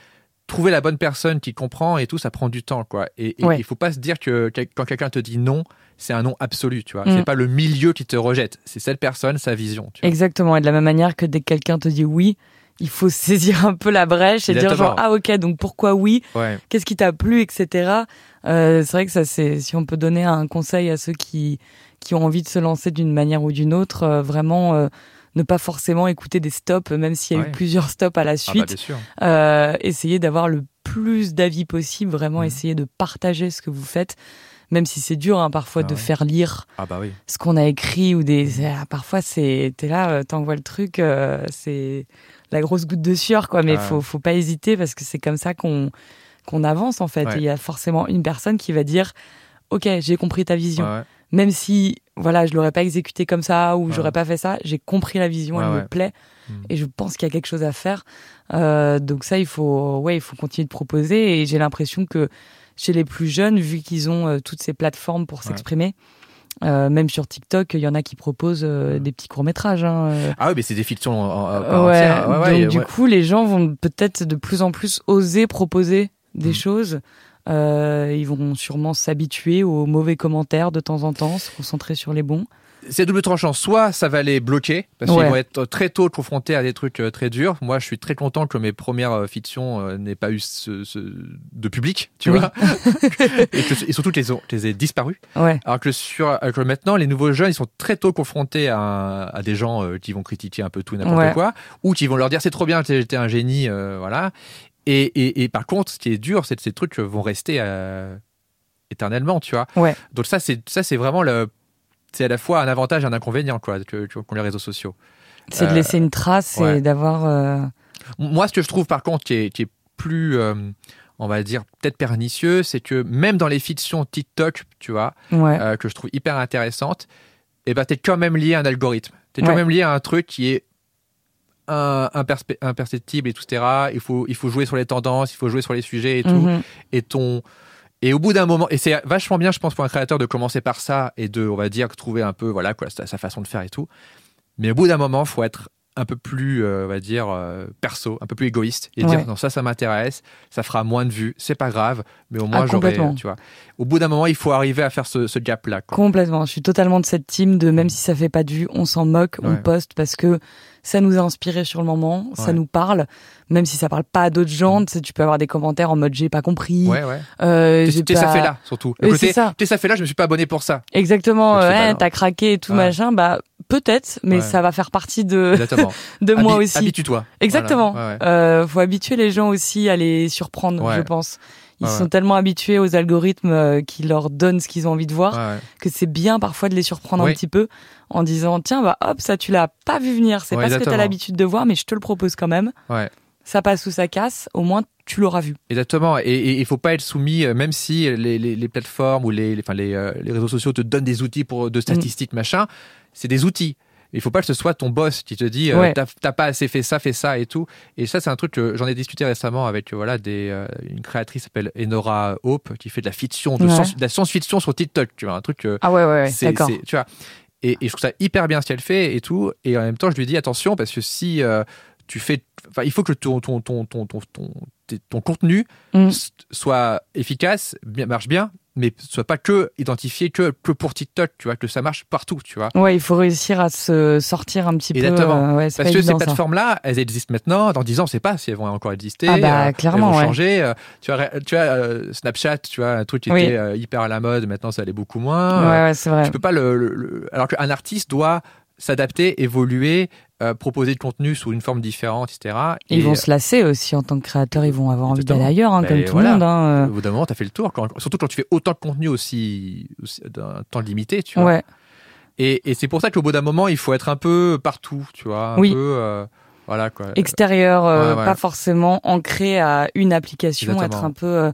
[SPEAKER 4] trouver la bonne personne qui comprend et tout, ça prend du temps, quoi. Et
[SPEAKER 2] Ouais.
[SPEAKER 4] il faut pas se dire que quand quelqu'un te dit non, c'est un non absolu, tu vois.
[SPEAKER 2] Mm.
[SPEAKER 4] C'est pas le milieu qui te rejette, c'est cette personne, sa vision. Tu vois.
[SPEAKER 2] Exactement. Et de la même manière que dès que quelqu'un te dit oui, il faut saisir un peu la brèche et dire genre ah ok donc pourquoi oui,
[SPEAKER 4] Ouais.
[SPEAKER 2] qu'est-ce qui t'a plu, etc. Euh, c'est vrai que ça c'est si on peut donner un conseil à ceux qui qui ont envie de se lancer d'une manière ou d'une autre, euh, vraiment euh, ne pas forcément écouter des stops, même s'il y a
[SPEAKER 4] Ouais.
[SPEAKER 2] eu plusieurs stops à la
[SPEAKER 4] Ah bah,
[SPEAKER 2] suite.
[SPEAKER 4] bien sûr.
[SPEAKER 2] Euh, essayer d'avoir le plus d'avis possible, vraiment
[SPEAKER 4] Mhm.
[SPEAKER 2] essayer de partager ce que vous faites, même si c'est dur hein, parfois
[SPEAKER 4] Ah
[SPEAKER 2] de
[SPEAKER 4] ouais.
[SPEAKER 2] faire lire
[SPEAKER 4] Ah bah oui.
[SPEAKER 2] ce qu'on a écrit ou des ah, parfois c'est t'es là euh, t'envoies le truc euh, c'est la grosse goutte de sueur quoi mais
[SPEAKER 4] Ah.
[SPEAKER 2] faut faut pas hésiter parce que c'est comme ça qu'on qu'on avance en fait
[SPEAKER 4] Ouais.
[SPEAKER 2] Il y a forcément une personne qui va dire ok j'ai compris ta vision
[SPEAKER 4] ouais.
[SPEAKER 2] même si voilà je l'aurais pas exécuté comme ça ou
[SPEAKER 4] Ouais.
[SPEAKER 2] j'aurais pas fait ça j'ai compris la vision
[SPEAKER 4] Ouais,
[SPEAKER 2] elle
[SPEAKER 4] ouais.
[SPEAKER 2] me plaît
[SPEAKER 4] Mm.
[SPEAKER 2] et je pense qu'il y a quelque chose à faire Euh, donc ça il faut ouais il faut continuer de proposer et j'ai l'impression que chez les plus jeunes vu qu'ils ont euh, toutes ces plateformes pour s'exprimer euh, même sur TikTok il y en a qui proposent euh,
[SPEAKER 4] Ouais.
[SPEAKER 2] des petits courts métrages hein, euh.
[SPEAKER 4] Ah oui, mais c'est des fictions en, en-
[SPEAKER 2] donc du coup, les gens vont peut-être de plus en plus oser proposer des
[SPEAKER 4] Mm.
[SPEAKER 2] choses. Euh, ils vont sûrement s'habituer aux mauvais commentaires de temps en temps, se concentrer sur les bons.
[SPEAKER 4] c'est double tranchant. Soit ça va les bloquer, parce
[SPEAKER 2] Ouais.
[SPEAKER 4] qu'ils vont être très tôt confrontés à des trucs euh, très durs. Moi, je suis très content que mes premières euh, fictions n'aient pas eu ce, ce- de public, tu
[SPEAKER 2] Oui.
[SPEAKER 4] vois. et, que- et surtout que les, aient disparus.
[SPEAKER 2] Ouais,
[SPEAKER 4] Alors que, sur, alors que maintenant, les nouveaux jeunes, ils sont très tôt confrontés à, à des gens qui vont critiquer un peu tout et n'importe
[SPEAKER 2] Ouais.
[SPEAKER 4] quoi, ou qui vont leur dire c'est trop bien, t'es t'es un génie, euh, voilà. Et, et, et par contre, ce qui est dur, c'est que ces trucs vont rester euh, éternellement, tu vois.
[SPEAKER 2] Ouais.
[SPEAKER 4] Donc ça, c'est ça, c'est vraiment le, c'est à la fois un avantage et un inconvénient, quoi, que, qu'ont les réseaux sociaux.
[SPEAKER 2] c'est de
[SPEAKER 4] Euh,
[SPEAKER 2] laisser une trace
[SPEAKER 4] ouais.
[SPEAKER 2] et d'avoir. euh,
[SPEAKER 4] Moi, ce que je trouve par contre qui est, qui est plus, on va dire, peut-être pernicieux, c'est que même dans les fictions TikTok, tu vois,
[SPEAKER 2] Ouais,
[SPEAKER 4] que je trouve hyper intéressante, et ben t'es quand même lié à un algorithme. T'es quand même lié à un truc qui est imperceptible et tout, etc. Il faut, il faut jouer sur les tendances, il faut jouer sur les sujets et tout.
[SPEAKER 2] Mhm.
[SPEAKER 4] Et ton Et au bout d'un moment, et c'est vachement bien, je pense, pour un créateur de commencer par ça et de, on va dire, trouver un peu, voilà, quoi, sa, sa façon de faire et tout. Mais au bout d'un moment, faut être un peu plus, euh, on va dire, euh, perso, un peu plus égoïste et
[SPEAKER 2] Ouais.
[SPEAKER 4] dire non, ça, ça m'intéresse, ça fera moins de vues, c'est pas grave, mais au moins
[SPEAKER 2] Ah,
[SPEAKER 4] j'aurai, tu vois. Au bout d'un moment, il faut arriver à faire ce, ce gap-là.
[SPEAKER 2] Complètement. Je suis totalement de cette team de même si ça fait pas de vues, on s'en moque, on poste parce que ça nous a inspiré sur le moment, ça nous parle, même si ça parle pas à d'autres gens. Tu sais, tu peux avoir des commentaires en mode j'ai pas compris.
[SPEAKER 4] Ouais, ouais.
[SPEAKER 2] Euh,
[SPEAKER 4] T'es- t'es
[SPEAKER 2] pas-
[SPEAKER 4] ça fait là, surtout.
[SPEAKER 2] C'est ça.
[SPEAKER 4] t'es ça fait là, je me suis pas abonné pour ça.
[SPEAKER 2] Exactement. Ouais, t'as craqué et tout
[SPEAKER 4] Ouais.
[SPEAKER 2] machin. Bah peut-être, mais
[SPEAKER 4] Ouais.
[SPEAKER 2] ça va faire partie de de moi
[SPEAKER 4] Habi-
[SPEAKER 2] aussi.
[SPEAKER 4] Habitue-toi.
[SPEAKER 2] Exactement.
[SPEAKER 4] Voilà. Ouais, ouais.
[SPEAKER 2] Euh, faut habituer les gens aussi à les surprendre, je pense. Ils sont tellement habitués aux algorithmes euh, qui leur donnent ce qu'ils ont envie de voir que c'est bien parfois de les surprendre un petit peu en disant tiens bah hop ça tu l'as pas vu venir, c'est
[SPEAKER 4] Ouais,
[SPEAKER 2] pas ce que t'as
[SPEAKER 4] exactement.
[SPEAKER 2] l'habitude de voir mais je te le propose quand même.
[SPEAKER 4] Ouais.
[SPEAKER 2] Ça passe ou ça casse, au moins tu l'auras vu.
[SPEAKER 4] Exactement. Et il faut pas être soumis, euh, même si les, les, les plateformes ou les, les, enfin, les, euh, les réseaux sociaux te donnent des outils pour
[SPEAKER 2] Mm.
[SPEAKER 4] de statistiques, machin. C'est des outils. Il faut pas que ce soit ton boss qui te dit euh,
[SPEAKER 2] Ouais.
[SPEAKER 4] t'as t'as pas assez fait ça, fait ça et tout. Et ça, c'est un truc que j'en ai discuté récemment avec euh, voilà des euh, une créatrice s'appelle Enora Hope qui fait de la fiction, de,
[SPEAKER 2] Ouais.
[SPEAKER 4] science- de la science-fiction sur TikTok. Tu vois, un truc. euh,
[SPEAKER 2] Ah ouais ouais, ouais
[SPEAKER 4] c'est-
[SPEAKER 2] d'accord.
[SPEAKER 4] Tu vois. Et, et je trouve ça hyper bien ce qu'elle fait et tout. Et en même temps, je lui dis attention parce que si euh, tu fais, enfin, il faut que ton ton ton ton ton ton, ton contenu
[SPEAKER 2] Mm.
[SPEAKER 4] soit efficace, bien, marche bien, mais soit pas que identifié que que pour TikTok. Tu vois, que ça marche partout. Tu vois.
[SPEAKER 2] Ouais, il faut réussir à se sortir un petit peu.
[SPEAKER 4] Exactement.
[SPEAKER 2] euh, ouais,
[SPEAKER 4] Parce que ces plateformes-là, elles existent maintenant. Dans 10 ans, on ne sait pas si elles vont encore exister.
[SPEAKER 2] Ah bah,
[SPEAKER 4] euh,
[SPEAKER 2] clairement,
[SPEAKER 4] elles vont
[SPEAKER 2] ouais.
[SPEAKER 4] changer. euh, Tu vois, tu vois euh, Snapchat, tu vois, un truc qui
[SPEAKER 2] Oui.
[SPEAKER 4] était hyper à la mode. Maintenant, ça allait beaucoup moins.
[SPEAKER 2] Ouais ouais, c'est vrai.
[SPEAKER 4] tu peux pas le, le- le- alors qu'un artiste doit s'adapter, évoluer, euh, proposer du contenu sous une forme différente, etc.
[SPEAKER 2] Ils
[SPEAKER 4] Et,
[SPEAKER 2] vont se lasser aussi en tant que créateurs, ils vont avoir envie d'aller ailleurs, hein,
[SPEAKER 4] Ben,
[SPEAKER 2] comme tout
[SPEAKER 4] voilà.
[SPEAKER 2] le monde. Hein,
[SPEAKER 4] euh,
[SPEAKER 2] euh.
[SPEAKER 4] au bout d'un moment, tu as fait le tour. Quand- surtout quand tu fais autant de contenu aussi, aussi d'un temps limité, tu vois.
[SPEAKER 2] Ouais,
[SPEAKER 4] Et, et c'est pour ça qu'au bout d'un moment, il faut être un peu partout, tu vois. Un
[SPEAKER 2] Oui.
[SPEAKER 4] peu, euh, voilà quoi.
[SPEAKER 2] extérieur, euh,
[SPEAKER 4] ouais, ouais.
[SPEAKER 2] pas forcément ancré à une application,
[SPEAKER 4] Exactement.
[SPEAKER 2] être un peu euh,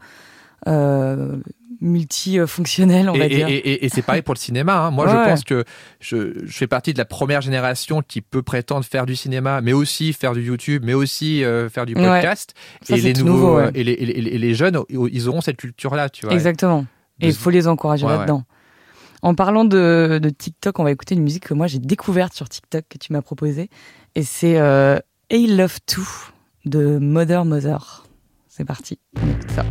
[SPEAKER 2] euh, multifonctionnel, on
[SPEAKER 4] Et,
[SPEAKER 2] va dire.
[SPEAKER 4] et- et- et c'est pareil pour le cinéma. hein. Moi,
[SPEAKER 2] Ouais,
[SPEAKER 4] je
[SPEAKER 2] ouais.
[SPEAKER 4] pense que je, je fais partie de la première génération qui peut prétendre faire du cinéma, mais aussi faire du YouTube, mais aussi euh, faire du podcast.
[SPEAKER 2] Ça,
[SPEAKER 4] et, les nouveaux,
[SPEAKER 2] nouveau,
[SPEAKER 4] euh, les, les- et les jeunes, ils auront cette culture-là, tu vois.
[SPEAKER 2] Exactement. Et il faut les encourager là-dedans. En parlant de, de TikTok, on va écouter une musique que moi j'ai découverte sur TikTok que tu m'as proposée. Et c'est euh, I Love To de Mother Mother. C'est parti, on écoute ça.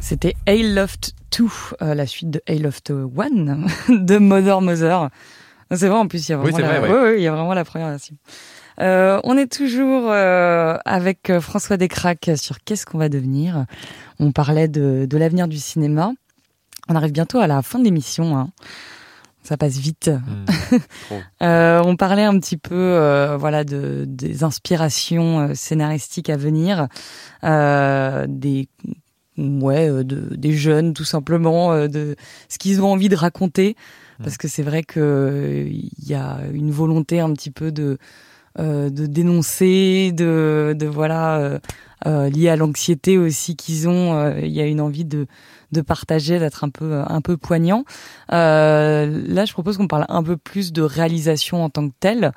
[SPEAKER 2] C'était Hayloft 2, euh, la suite de Hayloft 1 de Mother Mother. C'est vrai, en plus, il y a
[SPEAKER 4] Oui,
[SPEAKER 2] vraiment, la...
[SPEAKER 4] vrai, ouais.
[SPEAKER 2] ouais, ouais, il y a vraiment la première version. Euh, on est toujours euh, avec François Descraques sur Qu'est-ce qu'on va devenir? On parlait de, de l'avenir du cinéma. On arrive bientôt à la fin de l'émission. hein. Ça passe vite.
[SPEAKER 4] Hmm.
[SPEAKER 2] Euh, on parlait un petit peu, euh, voilà, de des inspirations euh, scénaristiques à venir, euh, des ouais, euh, de, des jeunes tout simplement, euh, de ce qu'ils ont envie de raconter, parce que c'est vrai que il y a une volonté un petit peu de euh, de dénoncer, de, de voilà, euh, euh, lié à l'anxiété aussi qu'ils ont. euh, Il y a une envie de de partager, d'être un peu un peu poignant. Euh, là, je propose qu'on parle un peu plus de réalisation en tant que telle.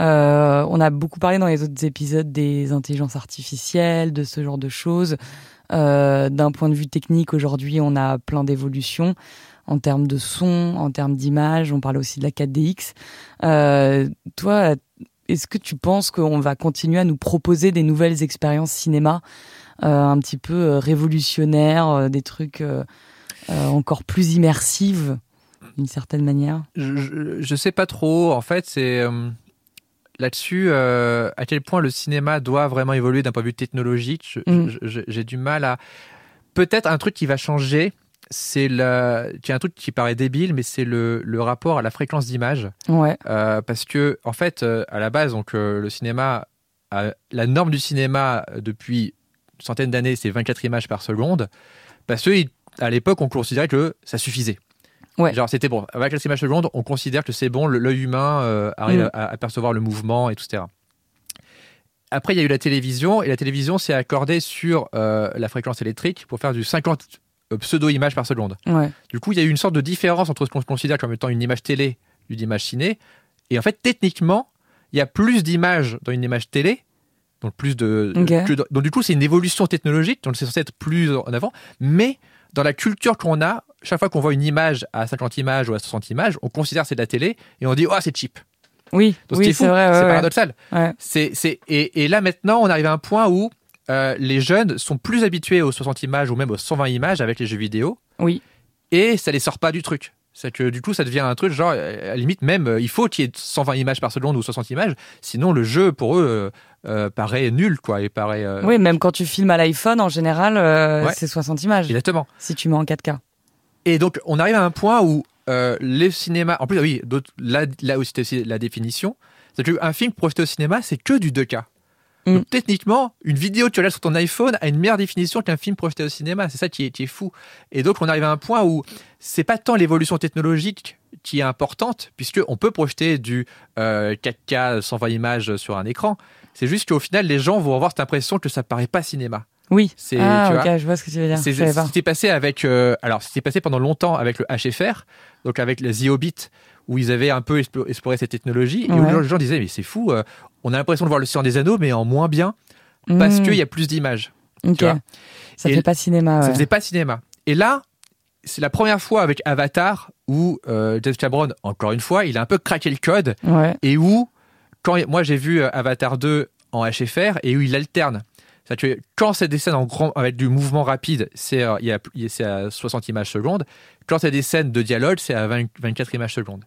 [SPEAKER 2] Euh, on a beaucoup parlé dans les autres épisodes des intelligences artificielles, de ce genre de choses. Euh, D'un point de vue technique, aujourd'hui, on a plein d'évolutions en termes de son, en termes d'image. On parle aussi de la 4DX. Euh, toi, est-ce que tu penses qu'on va continuer à nous proposer des nouvelles expériences cinéma un petit peu euh, révolutionnaires, euh, des trucs euh, euh, encore plus immersives d'une certaine manière
[SPEAKER 4] je, je, je sais pas trop. En fait, c'est euh, là-dessus euh, à quel point le cinéma doit vraiment évoluer d'un point de vue technologique.
[SPEAKER 2] Mm.
[SPEAKER 4] J'ai du mal à. Peut-être un truc qui va changer. C'est la... un truc qui paraît débile, mais c'est le, le rapport à la fréquence d'image.
[SPEAKER 2] Ouais.
[SPEAKER 4] Euh, parce que, en fait, euh, à la base, donc, euh, le cinéma, la norme du cinéma euh, depuis centaine d'années, c'est 24 images par seconde. Parce que, à l'époque, on considérait que ça suffisait.
[SPEAKER 2] Ouais.
[SPEAKER 4] Genre, c'était bon. Avec 24 images par seconde, on considère que c'est bon, l'œil humain euh, arrive
[SPEAKER 2] Mm.
[SPEAKER 4] à, à percevoir le mouvement, et tout, etc. Après, il y a eu la télévision, et la télévision s'est accordée sur euh, la fréquence électrique pour faire du 50 euh, pseudo-images par seconde.
[SPEAKER 2] Ouais.
[SPEAKER 4] Du coup, il y a eu une sorte de différence entre ce qu'on considère comme étant une image télé et une image ciné. Et en fait, techniquement, il y a plus d'images dans une image télé. Donc, plus de.
[SPEAKER 2] Ok.
[SPEAKER 4] que donc, du coup, c'est une évolution technologique. Donc, c'est censé être plus en avant. Mais dans la culture qu'on a, chaque fois qu'on voit une image à 50 images ou à 60 images, on considère que c'est de la télé et on dit, oh, c'est cheap.
[SPEAKER 2] Oui,
[SPEAKER 4] Donc,
[SPEAKER 2] c'est vrai. ouais,
[SPEAKER 4] c'est
[SPEAKER 2] ouais.
[SPEAKER 4] paradoxal.
[SPEAKER 2] Ouais.
[SPEAKER 4] C'est, c'est, et, et là, maintenant, on arrive à un point où euh, les jeunes sont plus habitués aux 60 images ou même aux 120 images avec les jeux vidéo
[SPEAKER 2] Oui.
[SPEAKER 4] et ça les sort pas du truc. C'est que du coup, ça devient un truc genre, euh, à la limite, même, euh, il faut qu'il y ait 120 images par seconde ou 60 images, sinon le jeu pour eux euh, paraît nul, quoi. Et paraît. euh,
[SPEAKER 2] Oui, même quand tu filmes à l'iPhone, en général, euh,
[SPEAKER 4] Ouais.
[SPEAKER 2] c'est 60 images.
[SPEAKER 4] Exactement.
[SPEAKER 2] Si tu mets en 4K.
[SPEAKER 4] Et donc, on arrive à un point où les cinémas. En plus, ah oui, là, là aussi, c'était aussi la définition. C'est qu'un film projeté au cinéma, c'est que du 2K.
[SPEAKER 2] Mm.
[SPEAKER 4] Donc, techniquement, une vidéo que tu regardes sur ton iPhone a une meilleure définition qu'un film projeté au cinéma. C'est ça qui est, qui est fou. Et donc, on arrive à un point où c'est pas tant l'évolution technologique qui est importante, puisqu'on peut projeter du euh, 4K 120 images sur un écran. C'est juste qu'au final, les gens vont avoir cette impression que ça paraît pas cinéma.
[SPEAKER 2] Oui.
[SPEAKER 4] C'est,
[SPEAKER 2] ah,
[SPEAKER 4] tu
[SPEAKER 2] ok,
[SPEAKER 4] vois,
[SPEAKER 2] je vois ce que tu veux dire.
[SPEAKER 4] c'est c'était passé avec euh, alors c'était passé pendant longtemps avec le HFR donc avec le The Hobbit où ils avaient un peu explo- exploré cette technologie et où les gens disaient mais c'est fou euh, on a l'impression de voir le Seigneur des Anneaux mais en moins bien parce
[SPEAKER 2] Mm.
[SPEAKER 4] qu'il y a plus d'images
[SPEAKER 2] Ok.
[SPEAKER 4] tu vois.
[SPEAKER 2] Ça
[SPEAKER 4] Et
[SPEAKER 2] fait pas cinéma.
[SPEAKER 4] ça
[SPEAKER 2] ouais.
[SPEAKER 4] faisait pas cinéma et là c'est la première fois avec Avatar où euh, James Cameron encore une fois il a un peu craqué le code
[SPEAKER 2] Ouais.
[SPEAKER 4] et où quand moi j'ai vu euh, Avatar 2 en HFR et où il alterne c'est-à-dire que quand c'est des scènes en grand, avec du mouvement rapide, c'est euh, à 60 images secondes. Quand c'est des scènes de dialogue, c'est à 20 24 images secondes.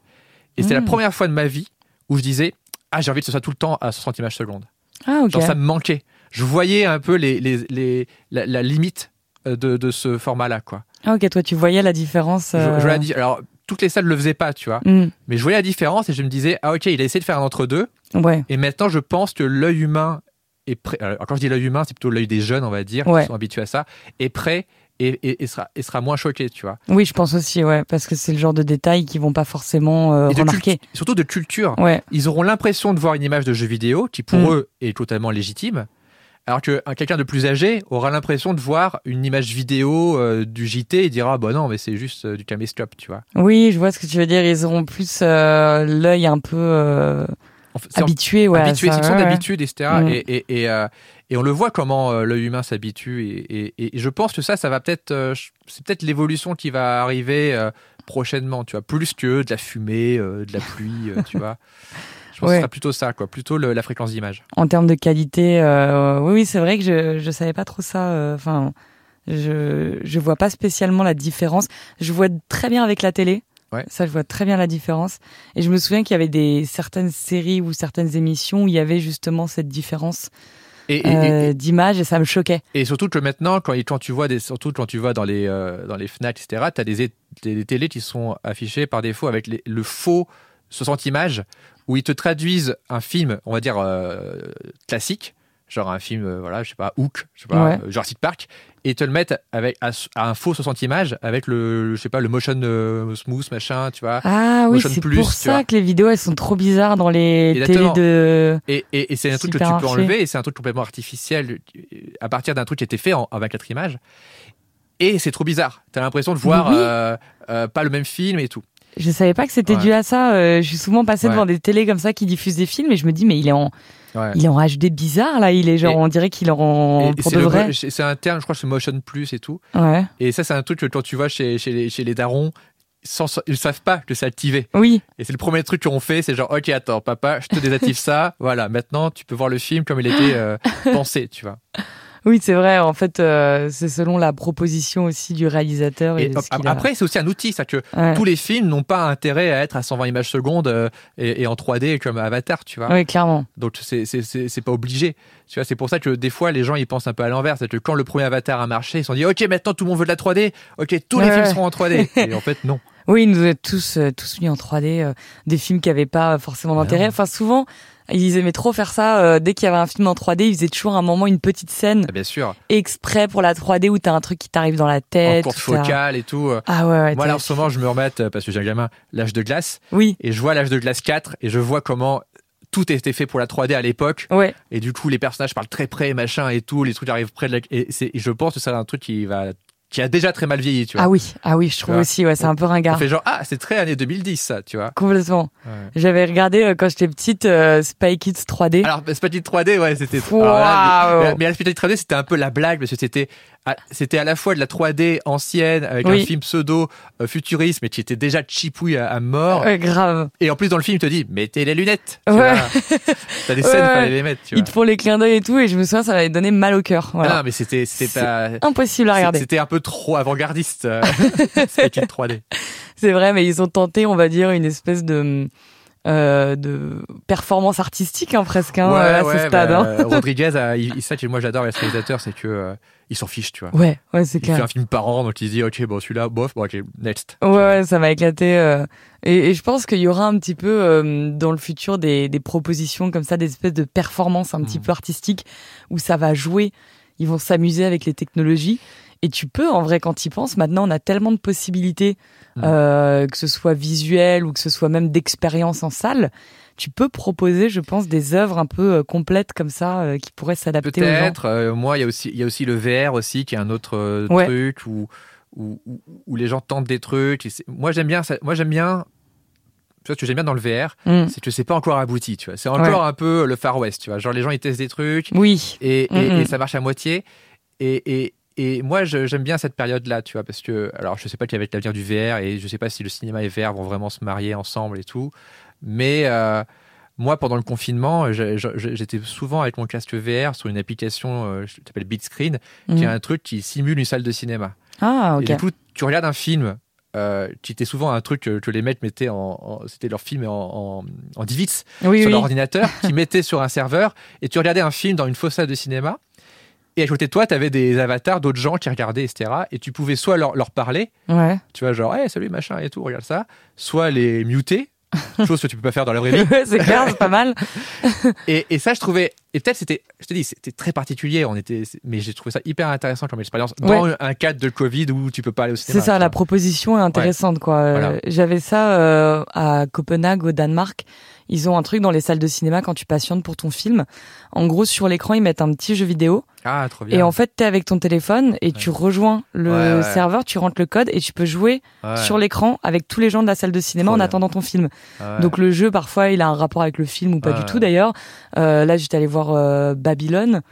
[SPEAKER 4] Et c'est la
[SPEAKER 2] Mm.
[SPEAKER 4] première fois de ma vie où je disais ah, j'ai envie que ce soit tout le temps à 60 images secondes.
[SPEAKER 2] Ah, ok.
[SPEAKER 4] Genre, ça me manquait. Je voyais un peu les, les, les- la, la limite euh, de, de ce format-là, quoi.
[SPEAKER 2] Ah, ok, toi, tu voyais la différence.
[SPEAKER 4] Je, je la di- alors, toutes les salles ne le faisaient pas, tu vois.
[SPEAKER 2] hmm,
[SPEAKER 4] Mais je voyais la différence et je me disais, ah, ok, il a essayé de faire un entre-deux.
[SPEAKER 2] Ouais.
[SPEAKER 4] Et maintenant, je pense que l'œil humain est prêt. Alors, quand je dis l'œil humain, c'est plutôt l'œil des jeunes, on va dire,
[SPEAKER 2] Ouais.
[SPEAKER 4] qui sont habitués à ça, est prêt et, et- et sera, et sera moins choqué, tu vois.
[SPEAKER 2] Oui, je pense aussi, ouais, parce que c'est le genre de détails qu'ils vont pas forcément euh, remarquer.
[SPEAKER 4] cultu- surtout de culture.
[SPEAKER 2] Ouais.
[SPEAKER 4] Ils auront l'impression de voir une image de jeu vidéo qui, pour
[SPEAKER 2] Mm.
[SPEAKER 4] eux, est totalement légitime. Alors que un- quelqu'un de plus âgé aura l'impression de voir une image vidéo euh, du JT et dira, bah non, mais c'est juste euh, du caméscope, tu vois.
[SPEAKER 2] Oui, je vois ce que tu veux dire. Ils auront plus euh, l'œil un peu habitué, ouais.
[SPEAKER 4] habitué, c'est une sorte d'habitude, etc.
[SPEAKER 2] Mm.
[SPEAKER 4] Et, et, et, euh, et on le voit comment euh, l'œil humain s'habitue. Et, je pense que ça, ça va peut-être, euh, c'est peut-être l'évolution qui va arriver prochainement, tu vois, plus que de la fumée, de la pluie, tu vois. Je pense que ce sera plutôt ça, quoi, plutôt le- la fréquence d'image.
[SPEAKER 2] En termes de qualité, oui, oui, c'est vrai que je je savais pas trop ça. Enfin, je je vois pas spécialement la différence. Je vois très bien avec la télé.
[SPEAKER 4] Ouais.
[SPEAKER 2] Ça, je vois très bien la différence. Et je me souviens qu'il y avait des certaines séries ou certaines émissions où il y avait justement cette différence
[SPEAKER 4] Et, et- et-
[SPEAKER 2] euh, d'image et ça me choquait.
[SPEAKER 4] Et surtout que maintenant, quand, quand tu vois des, surtout quand tu vois dans les euh, dans les Fnac, etc., t'as des, é- des, des télés qui sont affichées par défaut avec les- le faux 60 images où ils te traduisent un film, on va dire euh, classique, genre un film, euh, voilà, je sais pas, Hook, je sais pas,
[SPEAKER 2] Ouais.
[SPEAKER 4] euh, Jurassic Park, et te le mettent avec à, à un faux 60 images avec le, je sais pas, le motion euh, smooth machin, tu vois.
[SPEAKER 2] Ah oui, c'est pour ça que les vidéos elles sont trop bizarres dans les
[SPEAKER 4] Exactement.
[SPEAKER 2] télés de.
[SPEAKER 4] Et, et, et c'est un truc que tu peux enlever, et c'est un truc complètement artificiel euh, à partir d'un truc qui était fait en, en 24 images. Et c'est trop bizarre. T'as l'impression de voir
[SPEAKER 2] Oui.
[SPEAKER 4] pas le même film et tout.
[SPEAKER 2] Je savais pas que c'était
[SPEAKER 4] Ouais.
[SPEAKER 2] dû à ça. euh, je suis souvent passée
[SPEAKER 4] Ouais.
[SPEAKER 2] devant des télés comme ça qui diffusent des films et je me dis mais il est en
[SPEAKER 4] Ouais.
[SPEAKER 2] il est en HD bizarre là. Il est genre
[SPEAKER 4] Et-
[SPEAKER 2] on dirait qu'il est en pour
[SPEAKER 4] c'est
[SPEAKER 2] de vrai.
[SPEAKER 4] c'est un terme, je crois c'est Motion Plus et tout. Et ça, c'est un truc que quand tu vois chez, chez, les, chez les darons, sans, ils savent pas que c'est activé.
[SPEAKER 2] Oui.
[SPEAKER 4] Et c'est le premier truc qu'on fait, c'est genre, ok, attends, papa, je te désactive ça. Voilà, maintenant, tu peux voir le film comme il était euh, pensé, tu vois.
[SPEAKER 2] Oui, c'est vrai. En fait, euh, c'est selon la proposition aussi du réalisateur. Et,
[SPEAKER 4] Et
[SPEAKER 2] de ce qu'il a-
[SPEAKER 4] après, c'est aussi un outil, ça que
[SPEAKER 2] Ouais.
[SPEAKER 4] tous les films n'ont pas intérêt à être à 120 images secondes euh, et, et en 3D comme Avatar, tu vois.
[SPEAKER 2] Oui, clairement.
[SPEAKER 4] Donc c'est c'est- pas obligé. Tu vois, c'est pour ça que des fois les gens ils pensent un peu à l'envers, c'est que quand le premier Avatar a marché, ils se sont dit OK, maintenant tout le monde veut de la 3D. OK, tous les films
[SPEAKER 2] ouais.
[SPEAKER 4] seront en 3D. Et en fait non.
[SPEAKER 2] Oui, ils nous ont tous euh, tous mis en 3D euh, des films qui avaient pas forcément d'intérêt. Enfin, souvent, ils aimaient trop faire ça. euh, dès qu'il y avait un film en 3D, ils faisaient toujours un moment une petite scène
[SPEAKER 4] Ah, bien sûr.
[SPEAKER 2] exprès pour la 3D où t'as un truc qui t'arrive dans la
[SPEAKER 4] En
[SPEAKER 2] tête.
[SPEAKER 4] courte
[SPEAKER 2] où t'as-
[SPEAKER 4] focale et tout. euh.
[SPEAKER 2] Ah ouais, ouais.
[SPEAKER 4] Moi là en ce moment, je me remette parce que j'ai un gamin l'âge de glace
[SPEAKER 2] Oui.
[SPEAKER 4] et je vois l'âge de glace 4 et je vois comment tout était fait pour la 3D à l'époque
[SPEAKER 2] Ouais.
[SPEAKER 4] et du coup les personnages parlent très près machin et tout, les trucs arrivent près de la et, et je pense que c'est un truc qui va qui a déjà très mal vieilli, tu vois.
[SPEAKER 2] Ah oui, ah oui, je trouve aussi, ouais, c'est un peu
[SPEAKER 4] On
[SPEAKER 2] ringard.
[SPEAKER 4] fait genre ah, c'est très années 2010 ça, tu vois.
[SPEAKER 2] Complètement.
[SPEAKER 4] Ouais.
[SPEAKER 2] J'avais regardé euh, quand j'étais petite euh, Spy Kids 3D.
[SPEAKER 4] Alors, Spaghetti 3D, ouais, c'était.
[SPEAKER 2] Waouh.
[SPEAKER 4] alors là, mais, mais la Spaghetti 3D, c'était un peu la blague parce que c'était, c'était à la fois de la 3D ancienne avec
[SPEAKER 2] Oui.
[SPEAKER 4] un film pseudo euh, futuriste, mais qui était déjà chipouille à, à mort.
[SPEAKER 2] Ouais, grave.
[SPEAKER 4] Et en plus, dans le film, il te dit, mettez les lunettes. Tu
[SPEAKER 2] Ouais.
[SPEAKER 4] T'as des scènes,
[SPEAKER 2] Ouais,
[SPEAKER 4] fallait les mettre. Tu
[SPEAKER 2] Ils te font les clins d'œil et tout, et je me souviens, ça m'avait donné mal au cœur.
[SPEAKER 4] Ah
[SPEAKER 2] Voilà.
[SPEAKER 4] mais c'était, c'était.
[SPEAKER 2] Impossible à regarder.
[SPEAKER 4] C'était un peu trop avant-gardiste, euh, Spaghetti 3D.
[SPEAKER 2] C'est vrai, mais ils ont tenté, on va dire, une espèce de euh, de performance artistique hein, presque hein, à ce stade.
[SPEAKER 4] bah,
[SPEAKER 2] hein.
[SPEAKER 4] Rodriguez, a- il, ça moi j'adore les réalisateurs, c'est que euh, il s'en fiche, tu vois.
[SPEAKER 2] Ouais, ouais, c'est
[SPEAKER 4] Il fait
[SPEAKER 2] clair.
[SPEAKER 4] un film par an, donc il se dit, ok, bon, celui-là, bof, bon, ok, next.
[SPEAKER 2] Ouais, ouais, ça m'a éclaté. euh, et, et je pense qu'il y aura un petit peu euh, dans le futur des, des propositions comme ça, des espèces de performances un petit
[SPEAKER 4] Mm.
[SPEAKER 2] peu artistiques où ça va jouer. Ils vont s'amuser avec les technologies. Et tu peux, en vrai, quand tu y penses, maintenant, on a tellement de possibilités,
[SPEAKER 4] Mm.
[SPEAKER 2] euh, que ce soit visuel ou que ce soit même d'expérience en salle. Tu peux proposer, je pense, des œuvres un peu euh, complètes comme ça, euh, qui pourraient s'adapter aux gens.
[SPEAKER 4] Peut-être. euh, moi, il y a aussi, il y a aussi le VR aussi, qui est un autre
[SPEAKER 2] Ouais.
[SPEAKER 4] truc où, où, où- les gens tentent des trucs. moi, j'aime bien. Ça, moi, j'aime bien. Tu vois, ce que j'aime bien dans le VR,
[SPEAKER 2] Mm.
[SPEAKER 4] c'est que c'est pas encore abouti. Tu vois, c'est encore
[SPEAKER 2] Ouais.
[SPEAKER 4] un peu le Far West. Tu vois, genre les gens ils testent des trucs
[SPEAKER 2] Oui.
[SPEAKER 4] et, et,
[SPEAKER 2] Mm,
[SPEAKER 4] et ça marche à moitié. Et, et, moi, j'aime bien cette période-là, tu vois, parce que alors je sais pas quel va être l'avenir du VR et je sais pas si le cinéma et VR vont vraiment se marier ensemble et tout, mais euh, moi, pendant le confinement, j'étais souvent avec mon casque VR sur une application euh, qui s'appelle Beatscreen, qui est
[SPEAKER 2] Mm.
[SPEAKER 4] un truc qui simule une salle de cinéma.
[SPEAKER 2] Ah, ok.
[SPEAKER 4] Et du coup, tu regardes un film euh, qui était souvent un truc que, que les mecs mettaient en, en- c'était leur film en, en, en
[SPEAKER 2] Oui,
[SPEAKER 4] sur
[SPEAKER 2] oui.
[SPEAKER 4] leur ordinateur, qui mettaient sur un serveur et tu regardais un film dans une fausse salle de cinéma. Et à côté de toi, tu avais des avatars d'autres gens qui regardaient, etc. Et tu pouvais soit leur, leur parler,
[SPEAKER 2] Ouais.
[SPEAKER 4] tu vois, genre, hey, salut, machin et tout, regarde ça, soit les muter, chose que tu peux pas faire dans la vraie vie.
[SPEAKER 2] C'est clair, c'est pas mal.
[SPEAKER 4] Et, et ça, je trouvais, et peut-être c'était, je te dis, c'était très particulier, on était, mais j'ai trouvé ça hyper intéressant comme expérience dans
[SPEAKER 2] Ouais.
[SPEAKER 4] un cadre de Covid où tu peux pas aller au
[SPEAKER 2] C'est
[SPEAKER 4] cinéma.
[SPEAKER 2] ça,
[SPEAKER 4] tu
[SPEAKER 2] la proposition est intéressante, quoi.
[SPEAKER 4] Voilà.
[SPEAKER 2] J'avais ça euh, à Copenhague, au Danemark. Ils ont un truc dans les salles de cinéma quand tu patientes pour ton film. En gros, sur l'écran, ils mettent un petit jeu vidéo.
[SPEAKER 4] Ah, trop bien.
[SPEAKER 2] Et en fait, t'es avec ton téléphone et tu rejoins le
[SPEAKER 4] Ouais, ouais.
[SPEAKER 2] serveur, tu rentres le code et tu peux jouer sur l'écran avec tous les gens de la salle de cinéma
[SPEAKER 4] Trop
[SPEAKER 2] en
[SPEAKER 4] bien.
[SPEAKER 2] attendant ton film. Donc le jeu, parfois, il a un rapport avec le film ou pas du tout d'ailleurs. Euh, là, j'étais allé voir euh, Babylone.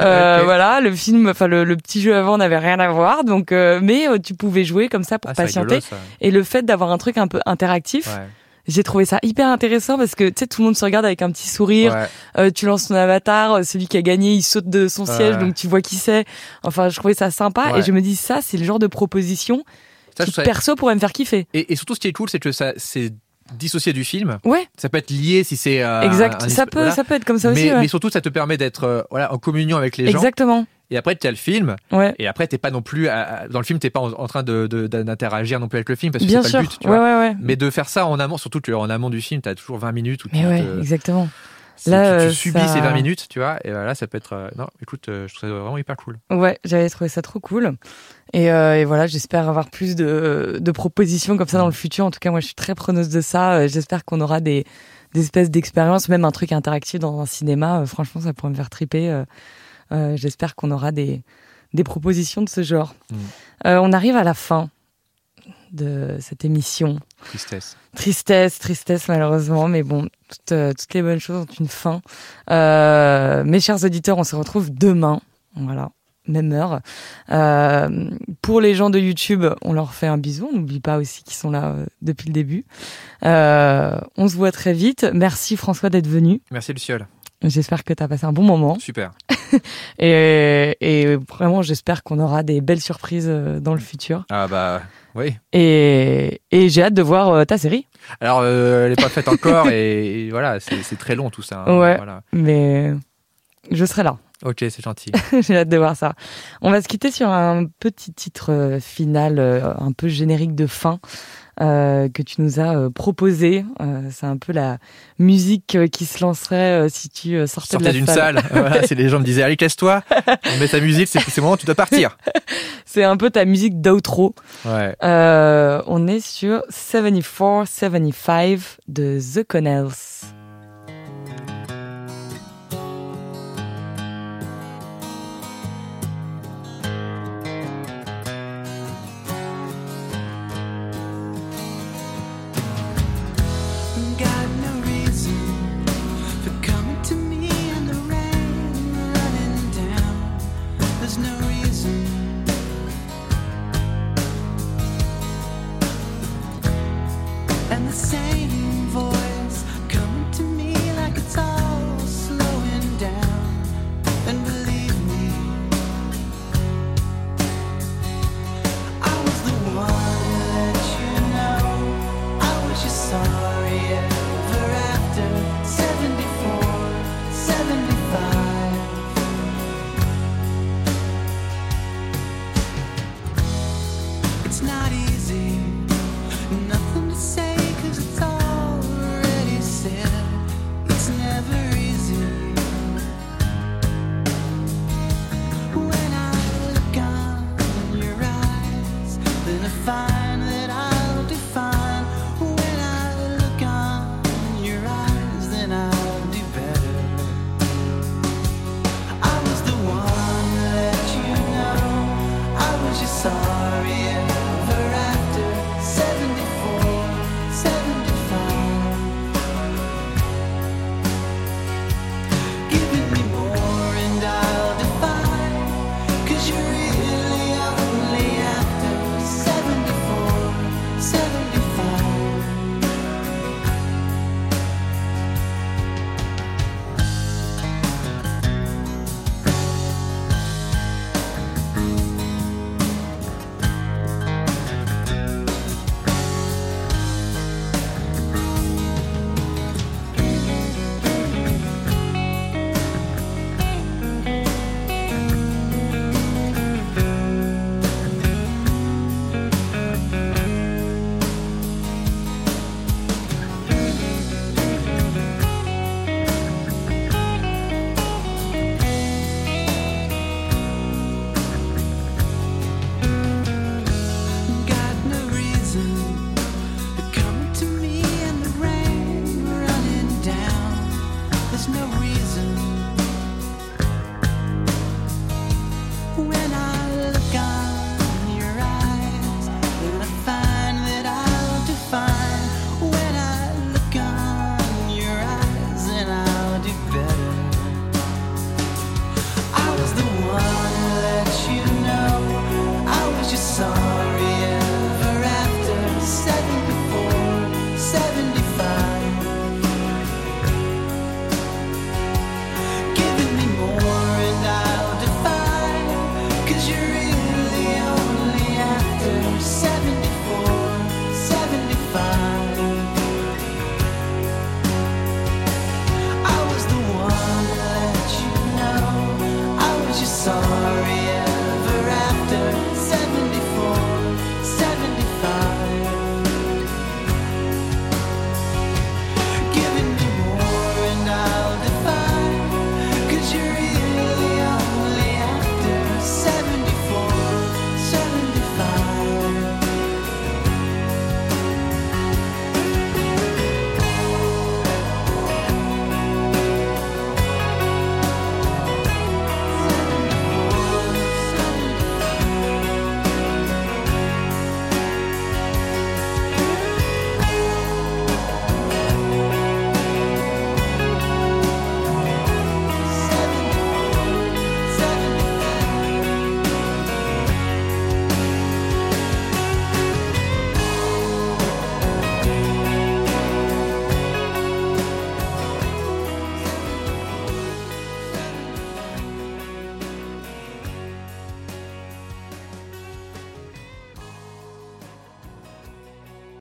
[SPEAKER 2] Euh. Voilà, le film, enfin le, le petit jeu avant n'avait rien à voir, donc euh, mais euh, tu pouvais jouer comme ça pour
[SPEAKER 4] Ah,
[SPEAKER 2] patienter.
[SPEAKER 4] rigolo, ça.
[SPEAKER 2] Et le fait d'avoir un truc un peu interactif. J'ai trouvé ça hyper intéressant parce que tu sais tout le monde se regarde avec un petit sourire.
[SPEAKER 4] Ouais.
[SPEAKER 2] Euh, tu lances ton avatar, euh, celui qui a gagné, il saute de son
[SPEAKER 4] Ouais.
[SPEAKER 2] siège, donc tu vois qui c'est. Enfin, je trouvais ça sympa
[SPEAKER 4] Ouais.
[SPEAKER 2] et je me dis ça, c'est le genre de proposition
[SPEAKER 4] Ça,
[SPEAKER 2] qui perso pourrait me faire kiffer.
[SPEAKER 4] Et, et surtout, ce qui est cool, c'est que ça, c'est dissocié du film.
[SPEAKER 2] Ouais.
[SPEAKER 4] Ça peut être lié si c'est. euh,
[SPEAKER 2] exact.
[SPEAKER 4] un-
[SPEAKER 2] ça peut,
[SPEAKER 4] voilà.
[SPEAKER 2] ça peut être comme ça
[SPEAKER 4] mais,
[SPEAKER 2] aussi. ouais.
[SPEAKER 4] mais surtout, ça te permet d'être euh, voilà, en communion avec les gens.
[SPEAKER 2] Exactement.
[SPEAKER 4] Et après, tu as le film.
[SPEAKER 2] Ouais.
[SPEAKER 4] Et après, t'es pas non plus. à- dans le film, t'es pas en, en train de- de- d'interagir non plus avec le film parce que c'est
[SPEAKER 2] sûr.
[SPEAKER 4] pas le but. Tu
[SPEAKER 2] ouais,
[SPEAKER 4] vois.
[SPEAKER 2] ouais, ouais.
[SPEAKER 4] Mais de faire ça en amont, surtout qu'en amont du film, tu as toujours 20 minutes où tu,
[SPEAKER 2] Mais ouais,
[SPEAKER 4] te-
[SPEAKER 2] exactement.
[SPEAKER 4] c'est-
[SPEAKER 2] Là,
[SPEAKER 4] tu, tu
[SPEAKER 2] euh,
[SPEAKER 4] subis
[SPEAKER 2] ça-
[SPEAKER 4] ces 20 minutes, tu vois. Et là, ça peut être. euh, non, écoute, euh, je trouve ça vraiment hyper cool.
[SPEAKER 2] Ouais, j'avais trouvé ça trop cool. Et, euh, et voilà, j'espère avoir plus de, de propositions comme ça dans le futur. En tout cas, moi, je suis très preneuse de ça. Euh, J'espère qu'on aura des, des espèces d'expériences, même un truc interactif dans un cinéma. Euh, franchement, ça pourrait me faire triper. Euh, j'espère qu'on aura des, des propositions de ce genre.
[SPEAKER 4] Mm.
[SPEAKER 2] Euh, on arrive à la fin de cette émission.
[SPEAKER 4] Tristesse.
[SPEAKER 2] Tristesse, tristesse malheureusement, mais bon, toutes, euh, toutes les bonnes choses ont une fin. Euh, mes chers auditeurs, on se retrouve demain, voilà, même heure. Euh, pour les gens de YouTube, on leur fait un bisou. On n'oublie pas aussi qu'ils sont là euh, depuis le début. Euh, on se voit très vite. Merci François d'être venu.
[SPEAKER 4] Merci, Luciole.
[SPEAKER 2] J'espère que tu as passé un bon moment.
[SPEAKER 4] Super.
[SPEAKER 2] Et, et vraiment, j'espère qu'on aura des belles surprises euh, dans le futur.
[SPEAKER 4] Ah bah, oui.
[SPEAKER 2] Et, et j'ai hâte de voir euh, ta série.
[SPEAKER 4] Alors, euh, elle n'est pas faite encore et, et voilà, c'est très long tout ça. hein.
[SPEAKER 2] Ouais.
[SPEAKER 4] Voilà.
[SPEAKER 2] Mais je serai là.
[SPEAKER 4] Ok, c'est gentil.
[SPEAKER 2] J'ai hâte de voir ça. On va se quitter sur un petit titre final, un peu générique de fin, euh, que tu nous as euh, proposé. Euh, c'est un peu la musique qui se lancerait si tu sortais
[SPEAKER 4] d'une
[SPEAKER 2] salle.
[SPEAKER 4] salle. voilà, si les gens me disaient, allez, casse-toi, on met ta musique, c'est c'est le moment où tu dois partir.
[SPEAKER 2] C'est un peu ta musique d'outro.
[SPEAKER 4] Ouais.
[SPEAKER 2] Euh, on est sur 74-75 de The Connells.